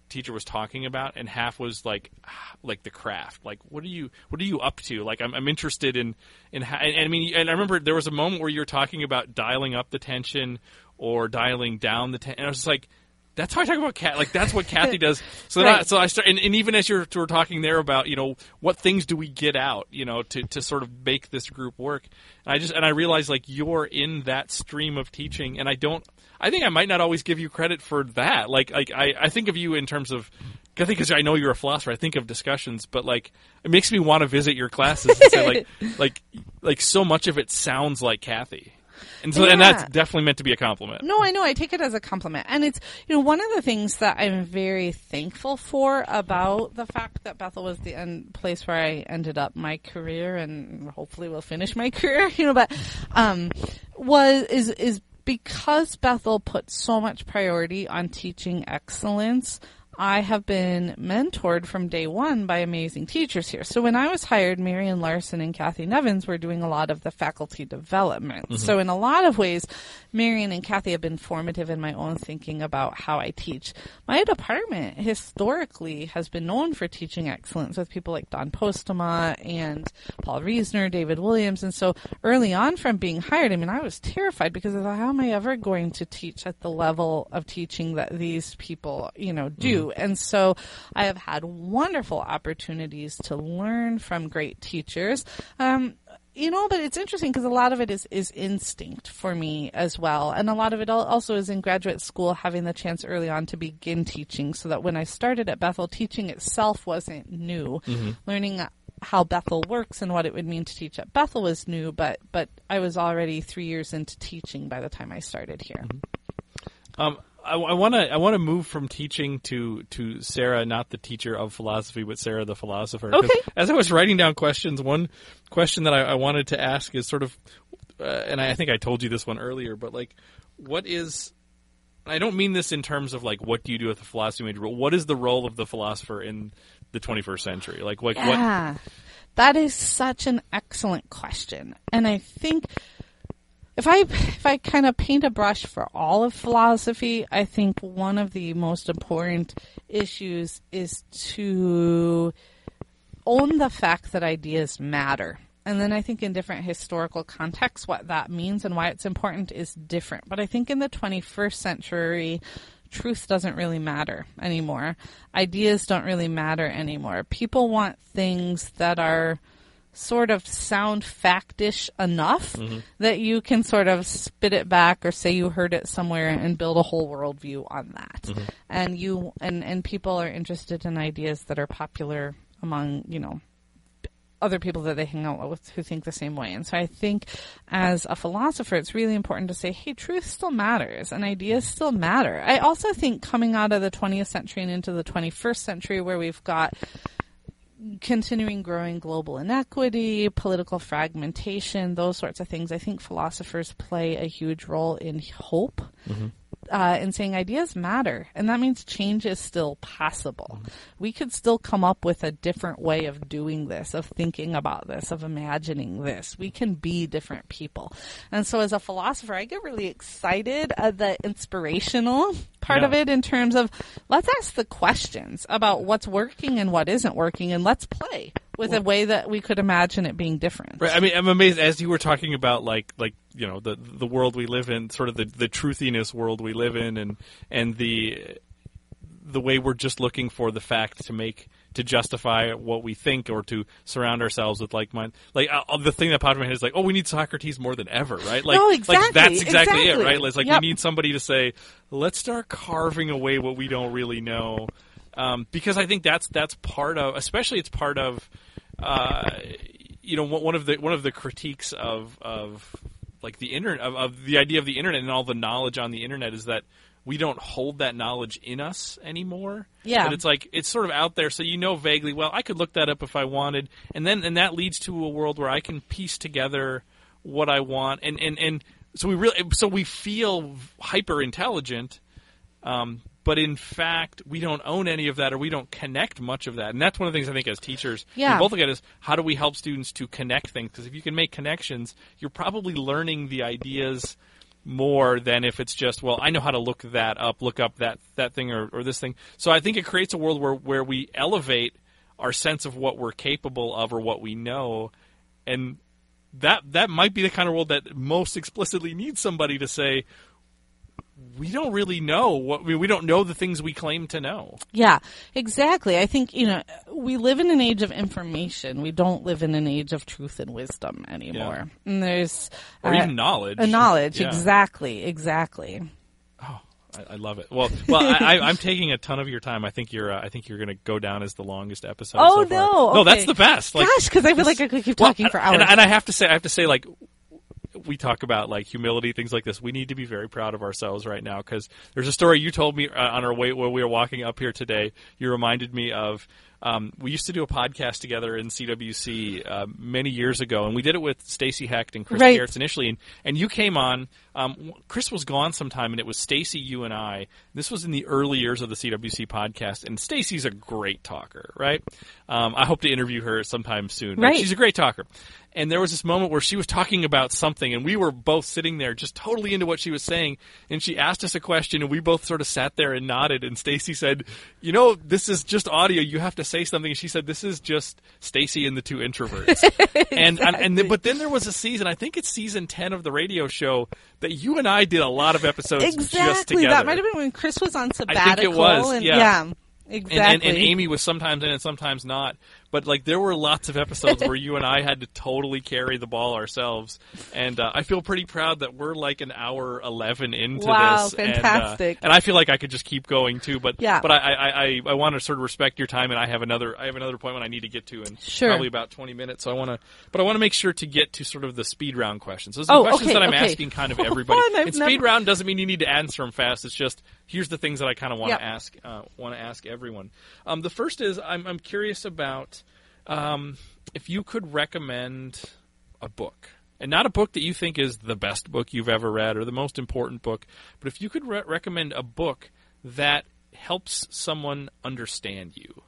teacher was talking about and half was like like the craft. Like what are you what are you up to? Like i'm, I'm interested in in how, and, and i mean and i remember there was a moment where you were talking about dialing up the tension or dialing down the tension and i was just like that's how I talk about Kat. Like that's what Kathy does. So then I, so I start, and, and even as you're, were talking there about, you know, what things do we get out, you know, to, to sort of make this group work. And I just and I realized like you're in that stream of teaching, and I don't. I think I might not always give you credit for that. Like like I, I think of you in terms of. I think because I know you're a philosopher, I think of discussions, but like it makes me want to visit your classes and say like like like so much of it sounds like Kathy, and so and that's definitely meant to be a compliment. No, I know. I take it as a compliment. And it's, you know, one of the things that I'm very thankful for about the fact that Bethel was the end place where I ended up my career and hopefully will finish my career, you know, but, um, was, is, is because Bethel put so much priority on teaching excellence, I have been mentored from day one by amazing teachers here. So when I was hired, Marion Larson and Kathy Nevins were doing a lot of the faculty development. Mm-hmm. So in a lot of ways, Marion and Kathy have been formative in my own thinking about how I teach. My department historically has been known for teaching excellence with people like Don Postema and Paul Reasoner, David Williams. And so early on from being hired, I mean, I was terrified because I thought, how am I ever going to teach at the level of teaching that these people, you know, do? Mm-hmm. And so I have had wonderful opportunities to learn from great teachers. Um, you know, but it's interesting because a lot of it is, is instinct for me as well. And a lot of it also is in graduate school, having the chance early on to begin teaching so that when I started at Bethel, teaching itself wasn't new. Mm-hmm. Learning how Bethel works and what it would mean to teach at Bethel was new, but, but I was already three years into teaching by the time I started here. Mm-hmm. Um, I want to I want to move from teaching to to Sarah, not the teacher of philosophy, but Sarah the philosopher. Okay. As I was writing down questions, one question that I, I wanted to ask is sort of, uh, and I think I told you this one earlier, but like, what is? I don't mean this in terms of like what do you do with a philosophy major, but what is the role of the philosopher in the 21st century? Like, like yeah, what? That is such an excellent question, and I think if I if I kind of paint a brush for all of philosophy, I think one of the most important issues is to own the fact that ideas matter. And then I think in different historical contexts, what that means and why it's important is different. But I think in the 21st century, truth doesn't really matter anymore. Ideas don't really matter anymore. People want things that are sort of sound factish enough mm-hmm. that you can sort of spit it back or say you heard it somewhere and build a whole worldview on that. Mm-hmm. And you and and people are interested in ideas that are popular among you know other people that they hang out with who think the same way. And so I think as a philosopher, it's really important to say, hey, truth still matters and ideas still matter. I also think coming out of the 20th century and into the 21st century where we've got continuing growing global inequity, political fragmentation, those sorts of things. I think philosophers play a huge role in hope mm-hmm uh, and saying ideas matter, and that means change is still possible. We could still come up with a different way of doing this, of thinking about this, of imagining this. We can be different people, and so as a philosopher, I get really excited at the inspirational part yeah. of it in terms of let's ask the questions about what's working and what isn't working, and let's play with well, a way that we could imagine it being different. Right. I mean, I'm amazed as you were talking about like like you know the the world we live in, sort of the the truthiness world we live in, and and the the way we're just looking for the fact to make to justify what we think or to surround ourselves with like mind like uh, the thing that popped in my head is like oh we need Socrates more than ever right like no, exactly, like that's exactly, exactly. it right it's like yep. we need somebody to say let's start carving away what we don't really know um, because I think that's that's part of especially it's part of uh, you know one of the one of the critiques of of like the internet of, of the idea of the internet and all the knowledge on the internet is that we don't hold that knowledge in us anymore. Yeah. But it's like it's sort of out there so you know vaguely, well, I could look that up if I wanted. And then and that leads to a world where I can piece together what I want and and and so we really so we feel hyper intelligent um, but in fact we don't own any of that or we don't connect much of that. And that's one of the things i think as teachers yeah. we both look at is how do we help students to connect things? Because if you can make connections you're probably learning the ideas more than if it's just well i know how to look that up look up that that thing or, or this thing. So i think it creates a world where where we elevate our sense of what we're capable of or what we know. And that that might be the kind of world that most explicitly needs somebody to say we don't really know what mean, we don't know the things we claim to know. Yeah, exactly. I think you know we live in an age of information. We don't live in an age of truth and wisdom anymore. Yeah. And there's or uh, even knowledge. A knowledge, yeah. exactly, exactly. Oh, I, I, love it. Well, well, I, am taking a ton of your time. I think you're. Uh, I think you're going to go down as the longest episode. Oh so no! Okay. No, that's the best. Like, Gosh, because I feel like I could keep talking well, for hours. And, and I have to say, I have to say, like we talk about like humility, things like this, we need to be very proud of ourselves right now because there's a story you told me uh, on our way while we were walking up here today. You reminded me of Um, we used to do a podcast together in CWC uh, many years ago, and we did it with Stacy Hecht and Chris Right. Gehrz initially. And, and you came on. Um, Chris was gone sometime, and it was Stacy, you, and I. This was in the early years of the CWC podcast, and Stacy's a great talker, right? Um, I hope to interview her sometime soon. Right. she's a great talker. And there was this moment where she was talking about something, and we were both sitting there just totally into what she was saying. And she asked us a question, and we both sort of sat there and nodded. And Stacy said, "You know, this is just audio. You have to say something." And she said, "This is just Stacy and the two introverts." and and, but then there was a season. I think it's season ten of the radio show that you and I did a lot of episodes just Exactly. together. That might have been when Chris was on I think it sabbatical. was, And, yeah. exactly. and, and, and Amy was sometimes in and sometimes not. But like there were lots of episodes where you and I had to totally carry the ball ourselves, and uh, I feel pretty proud that we're like an hour eleven into Wow, this. and, uh, fantastic. And, I feel like I could just keep going too. But Yeah. but I, I, I, I want to sort of respect your time, and I have another I have another appointment I need to get to in Sure. probably about twenty minutes. So I want to, but I want to make sure to get to sort of the speed round questions. Those are Oh, questions okay, that I'm okay. asking kind of everybody. And speed never- round doesn't mean you need to answer them fast. It's just here's the things that I kind of want Yep. to ask uh, want to ask everyone. Um, the first is I'm I'm curious about um, if you could recommend a book. And not a book that you think is the best book you've ever read or the most important book, but if you could re- recommend a book that helps someone understand you,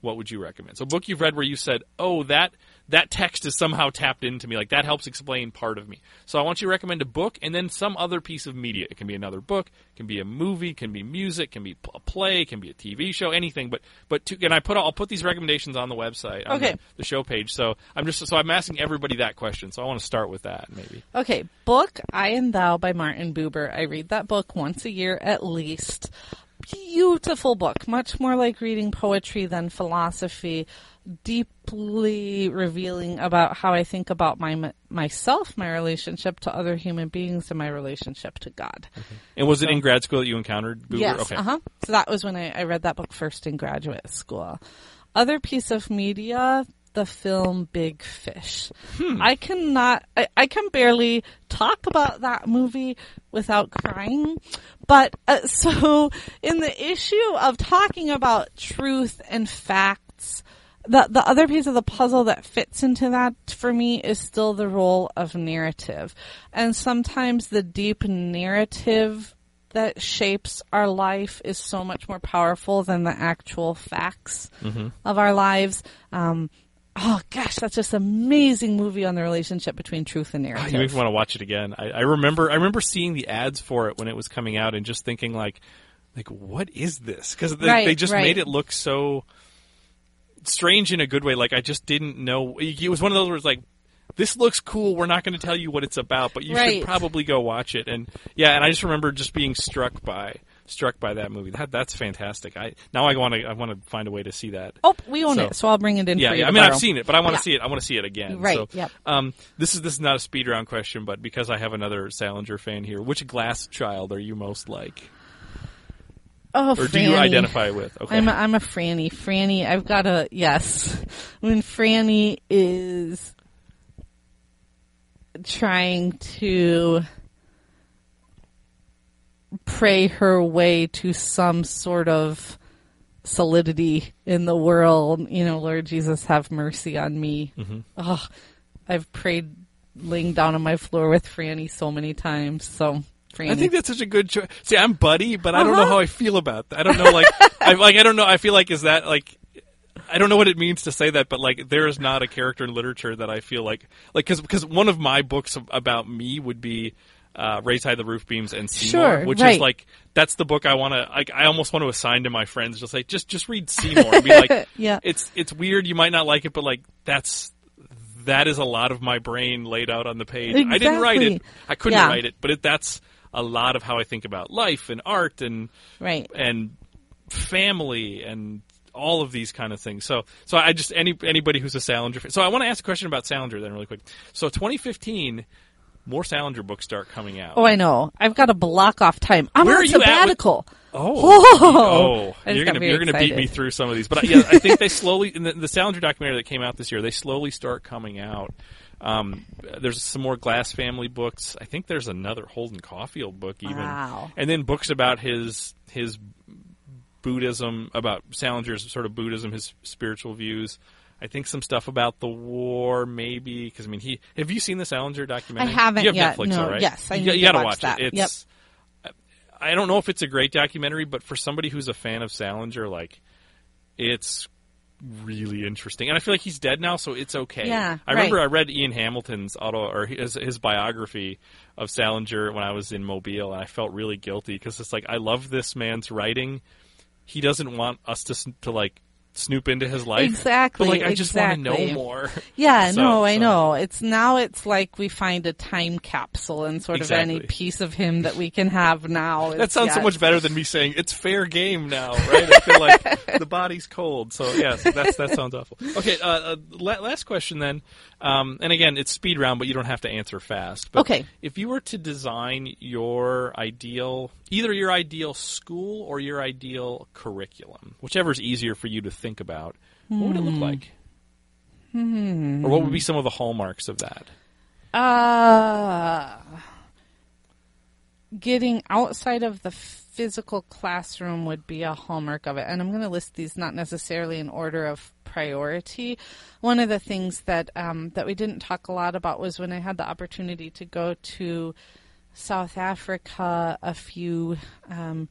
what would you recommend? So, a book you've read where you said, "Oh, that that text is somehow tapped into me. Like that helps explain part of me." So, I want you to recommend a book and then some other piece of media. It can be another book, it can be a movie, it can be music, it can be a play, it can be a TV show, anything. But but to, and I put I'll put these recommendations on the website, on Okay. the, the show page. So I'm just so I'm asking everybody that question. So I want to start with that maybe. Okay, book I and Thou by Martin Buber. I read that book once a year at least. Beautiful book, much more like reading poetry than philosophy. Deeply revealing about how I think about my myself, my relationship to other human beings, and my relationship to God. And was it in grad school that you encountered Buber? Yes. Okay. Uh huh. So that was when I, I read that book first in graduate school. Other piece of media, the film Big Fish. Hmm. I cannot, I, I can barely talk about that movie without crying. But uh, so in the issue of talking about truth and facts, the the other piece of the puzzle that fits into that for me is still the role of narrative. And sometimes the deep narrative that shapes our life is so much more powerful than the actual facts of our lives. Um, oh gosh, that's just an amazing movie on the relationship between truth and Ah, narrative. You make me want to watch it again. I, I remember I remember seeing the ads for it when it was coming out and just thinking like like what is this? Because they, Right, they just right. made it look so strange in a good way. Like I just didn't know. It was one of those where it's like. This looks cool. We're not going to tell you what it's about, but you Right. should probably go watch it. And yeah, and I just remember just being struck by struck by that movie. That that's fantastic. I now I want to I want to find a way to see that. Oh, we own So- it, so I'll bring it in Yeah, for you. yeah. I mean, I've seen it, but I want to Yeah. see it. I want to see it again. Right, So, yep. Um, this is this is not a speed round question, but because I have another Salinger fan here, which glass child are you most like, Oh, or do you Franny. identify with? Okay. I'm a, I'm a Franny. Franny, I've got a yes. When Franny is trying to pray her way to some sort of solidity in the world, you know, Lord Jesus, have mercy on me. Mm-hmm. Oh, I've prayed laying down on my floor with Franny so many times. So, I think that's such a good choice. See, I'm Buddy, but I don't know Uh-huh. how I feel about that. I don't know, like, I like, I don't know. I feel like is that like, I don't know what it means to say that, but like, there is not a character in literature that I feel like, like, because because one of my books about me would be. Uh, Raise High the Roof Beams and Seymour, Sure, which is like that's the book I want to. Like, I almost want to assign to my friends, just like just just read Seymour. be like, Yeah. it's it's weird. You might not like it, but like that's that is a lot of my brain laid out on the page. I didn't write it. I couldn't Yeah. write it, but it, that's a lot of how I think about life and art and right. and family and all of these kind of things. So so I just any anybody who's a Salinger fan. So I want to ask a question about Salinger then really quick. So 2015 more Salinger books start coming out. Oh, I know. I've got a block off time. I'm Where on are you at sabbatical. Oh, Oh, I you're gonna you're gonna beat me through some of these, but I, yeah, I think they slowly in the, the Salinger documentary that came out this year. They slowly start coming out. Um, there's some more Glass family books. I think there's another Holden Caulfield book even, Wow. and then books about his his Buddhism, about Salinger's sort of Buddhism, his spiritual views. I think some stuff about the war, maybe because I mean, he have you seen the Salinger documentary? I haven't you have yet, Netflix, no. though, right? Yes, I you, need got- to you watch watch that. it. Yep. It's I don't know if it's a great documentary, but for somebody who's a fan of Salinger, like it's really interesting. And I feel like he's dead now, so it's okay. Yeah, I remember right. I read Ian Hamilton's auto or his, his biography of Salinger when I was in Mobile, and I felt really guilty because it's like I love this man's writing. He doesn't want us to to like snoop into his life. Exactly, But like I just want to know more. Yeah, So- no, I so- know. It's now it's like we find a time capsule and sort of any piece of him that we can have now. That sounds so much better than me saying it's fair game now, right? I feel like the body's cold. So yes, that's that sounds awful. Okay, uh, uh, last question then, um, and again, it's speed round, but you don't have to answer fast. But Okay. if you were to design your ideal, either your ideal school or your ideal curriculum, whichever is easier for you to think about, what would it look like? Hmm. Or what would be some of the hallmarks of that? Uh, getting outside of the physical classroom would be a hallmark of it. And I'm going to list these not necessarily in order of priority. One of the things that um, that we didn't talk a lot about was when I had the opportunity to go to South Africa a few um,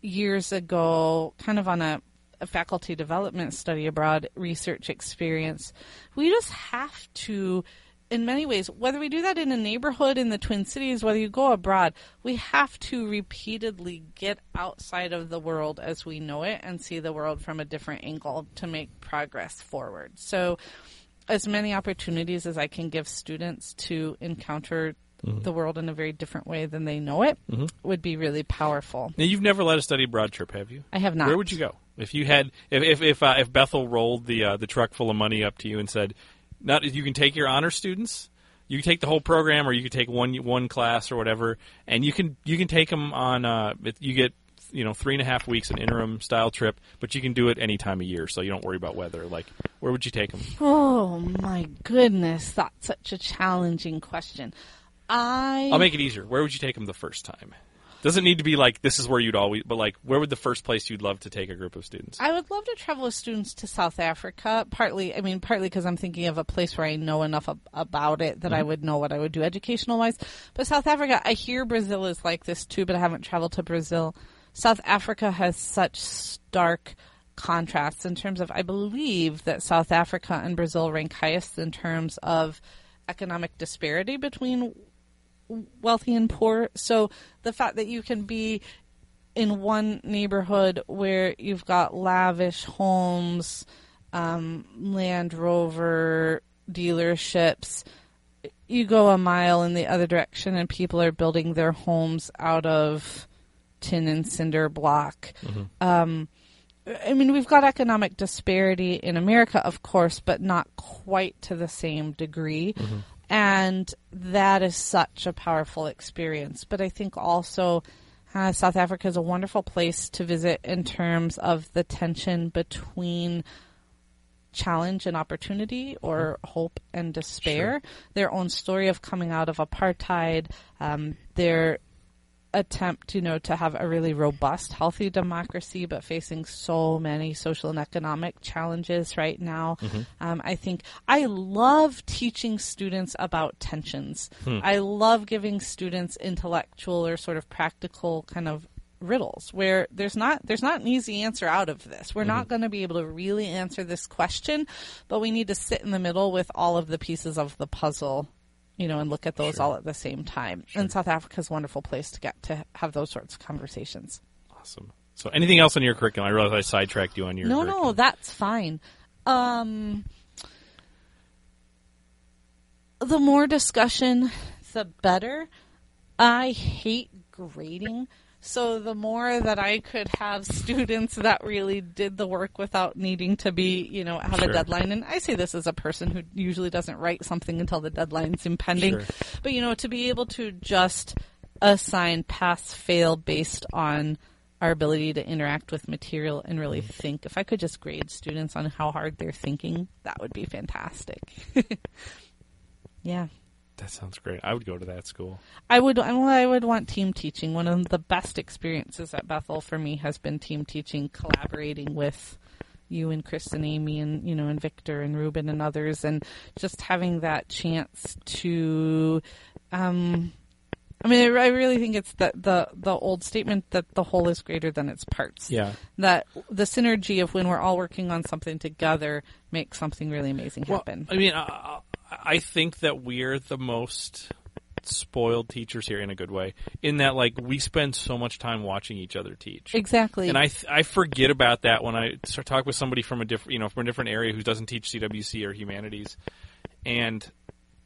years ago, kind of on a, a faculty development study abroad research experience. We just have to, in many ways, whether we do that in a neighborhood in the Twin Cities, whether you go abroad, we have to repeatedly get outside of the world as we know it and see the world from a different angle to make progress forward. So, as many opportunities as I can give students to encounter the world in a very different way than they know it would be really powerful. Now, you've never led a study abroad trip, have you? I have not. Where would you go if you had if if if, uh, if Bethel rolled the uh, the truck full of money up to you and said, "Not you can take your honor students, you can take the whole program, or you can take one one class or whatever, and you can you can take them on uh, you get." You know, three and a half weeks an interim style trip, but you can do it any time of year, so you don't worry about weather. Like, where would you take them? Oh my goodness, that's such a challenging question. I I'll make it easier. Where would you take them the first time? Doesn't need to be like this is where you'd always, but like where would the first place you'd love to take a group of students? I would love to travel with students to South Africa. Partly, I mean, partly because I'm thinking of a place where I know enough ab- about it that I mm-hmm. would know what I would do educational wise. But South Africa, I hear Brazil is like this too, but I haven't traveled to Brazil. South Africa has such stark contrasts in terms of, I believe that South Africa and Brazil rank highest in terms of economic disparity between wealthy and poor. So the fact that you can be in one neighborhood where you've got lavish homes, um, Land Rover dealerships, you go a mile in the other direction and people are building their homes out of tin and cinder block. Um, I mean, we've got economic disparity in America, of course, but not quite to the same degree. And that is such a powerful experience. But I think also uh, South Africa is a wonderful place to visit in terms of the tension between challenge and opportunity or hope and despair. Their own story of coming out of apartheid, um, their attempt, you know, to have a really robust, healthy democracy, but facing so many social and economic challenges right now. Mm-hmm. Um, I think I love teaching students about tensions. Hmm. I love giving students intellectual or sort of practical kind of riddles where there's not there's not an easy answer out of this. We're not mm-hmm. going to be able to really answer this question, but we need to sit in the middle with all of the pieces of the puzzle you know, and look at those all at the same time. And South Africa is a wonderful place to get to have those sorts of conversations. Awesome. So, anything else on your curriculum? I realize I sidetracked you on your. No, curriculum. no, that's fine. Um, the more discussion, the better. I hate grading. So the more that I could have students that really did the work without needing to be, you know, have Sure. a deadline. And I say this as a person who usually doesn't write something until the deadline's impending. Sure. But you know, to be able to just assign pass fail based on our ability to interact with material and really mm-hmm. think. If I could just grade students on how hard they're thinking, that would be fantastic. yeah. That sounds great. I would go to that school. I would I would want team teaching. One of the best experiences at Bethel for me has been team teaching, collaborating with you and Chris and Amy and you know and Victor and Ruben and others and just having that chance to um I mean, I really think it's the, the the old statement that the whole is greater than its parts. Yeah. That the synergy of when we're all working on something together makes something really amazing happen. Well, I mean, I, I think that we're the most spoiled teachers here in a good way in that like we spend so much time watching each other teach exactly and i i forget about that when i start talk with somebody from a different you know from a different area who doesn't teach cwc or humanities and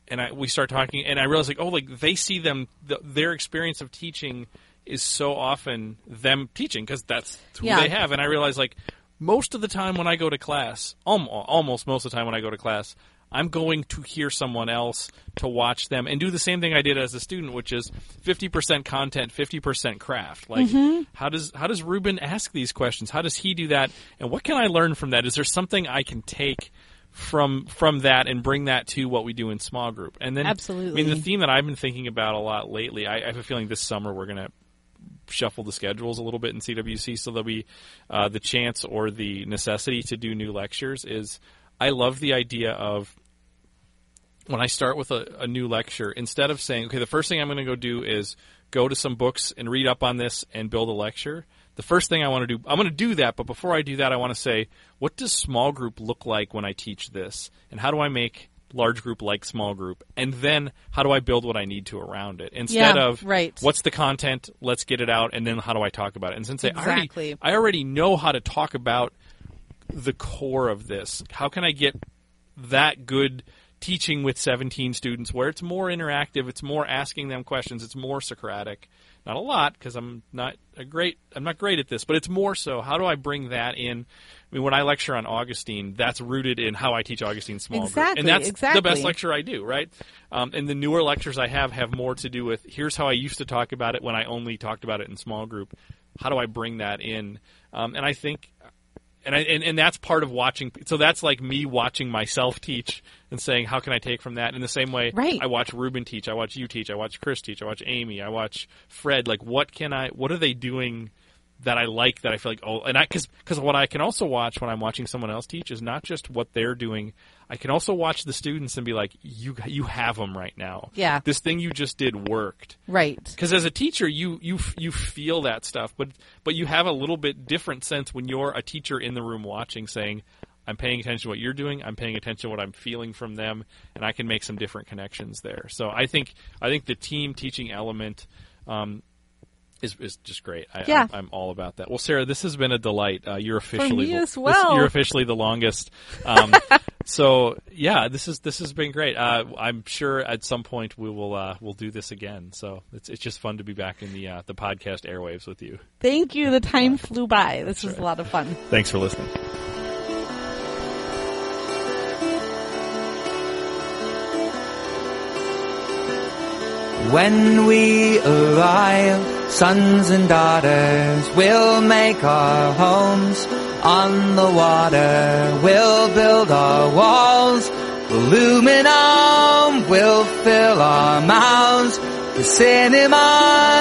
and I we start talking, and I realize like, oh, like they see them, the, their experience of teaching is so often them teaching because that's who Yeah. they have, and I realize like most of the time when I go to class, alm- almost most of the time when I go to class. I'm going to hear someone else to watch them and do the same thing I did as a student, which is 50% content, 50% craft. Like, how does how does Ruben ask these questions? How does he do that? And what can I learn from that? Is there something I can take from from that and bring that to what we do in small group. And then, absolutely, I mean, the theme that I've been thinking about a lot lately. I, I have a feeling this summer we're going to shuffle the schedules a little bit in CWC, so there'll be uh, the chance or the necessity to do new lectures. Is I love the idea of when I start with a, a new lecture, instead of saying, okay, the first thing I'm going to go do is go to some books and read up on this and build a lecture. The first thing I want to do, I'm going to do that, but before I do that, I want to say, what does small group look like when I teach this? And how do I make large group like small group? And then how do I build what I need to around it? Instead Yeah, of, right. what's the content? Let's get it out. And then how do I talk about it? And since I already, I already know how to talk about the core of this. How can I get that good teaching with 17 students where it's more interactive, it's more asking them questions, it's more Socratic. Not a lot because I'm not a great I'm not great at this, but it's more so. How do I bring that in? I mean, when I lecture on Augustine, that's rooted in how I teach Augustine small group, and that's exactly. the best lecture I do, right? Um, and the newer lectures I have have more to do with here's how I used to talk about it when I only talked about it in small group. How do I bring that in? Um, and I think and I and, and that's part of watching. So that's like me watching myself teach and saying, how can I take from that? In the same way, Right. I watch Ruben teach, I watch you teach, I watch Chris teach, I watch Amy, I watch Fred. Like, what can I? What are they doing? That I like, that I feel like, oh, and I, cause, cause what I can also watch when I'm watching someone else teach is not just what they're doing. I can also watch the students and be like, you, you have them right now. Yeah. This thing you just did worked right. because as a teacher you you you feel that stuff but but you have a little bit different sense when you're a teacher in the room watching saying i'm paying attention to what you're doing i'm paying attention to what i'm feeling from them and i can make some different connections there so i think i think the team teaching element um, is, is just great. I, Yeah. I'm, I'm all about that. Well, Sarah, this has been a delight. Uh, you're officially For me the, as this- well. you're officially the longest. Um, so yeah, this is this has been great. Uh, I'm sure at some point we will uh, we'll do this again. So it's it's just fun to be back in the uh, the podcast airwaves with you. Thank you. The time flew by. This was a lot of fun. Thanks for listening. When we arrive, sons and daughters, we'll make our homes on the water. We'll build our walls, aluminum will fill our mouths. The cinema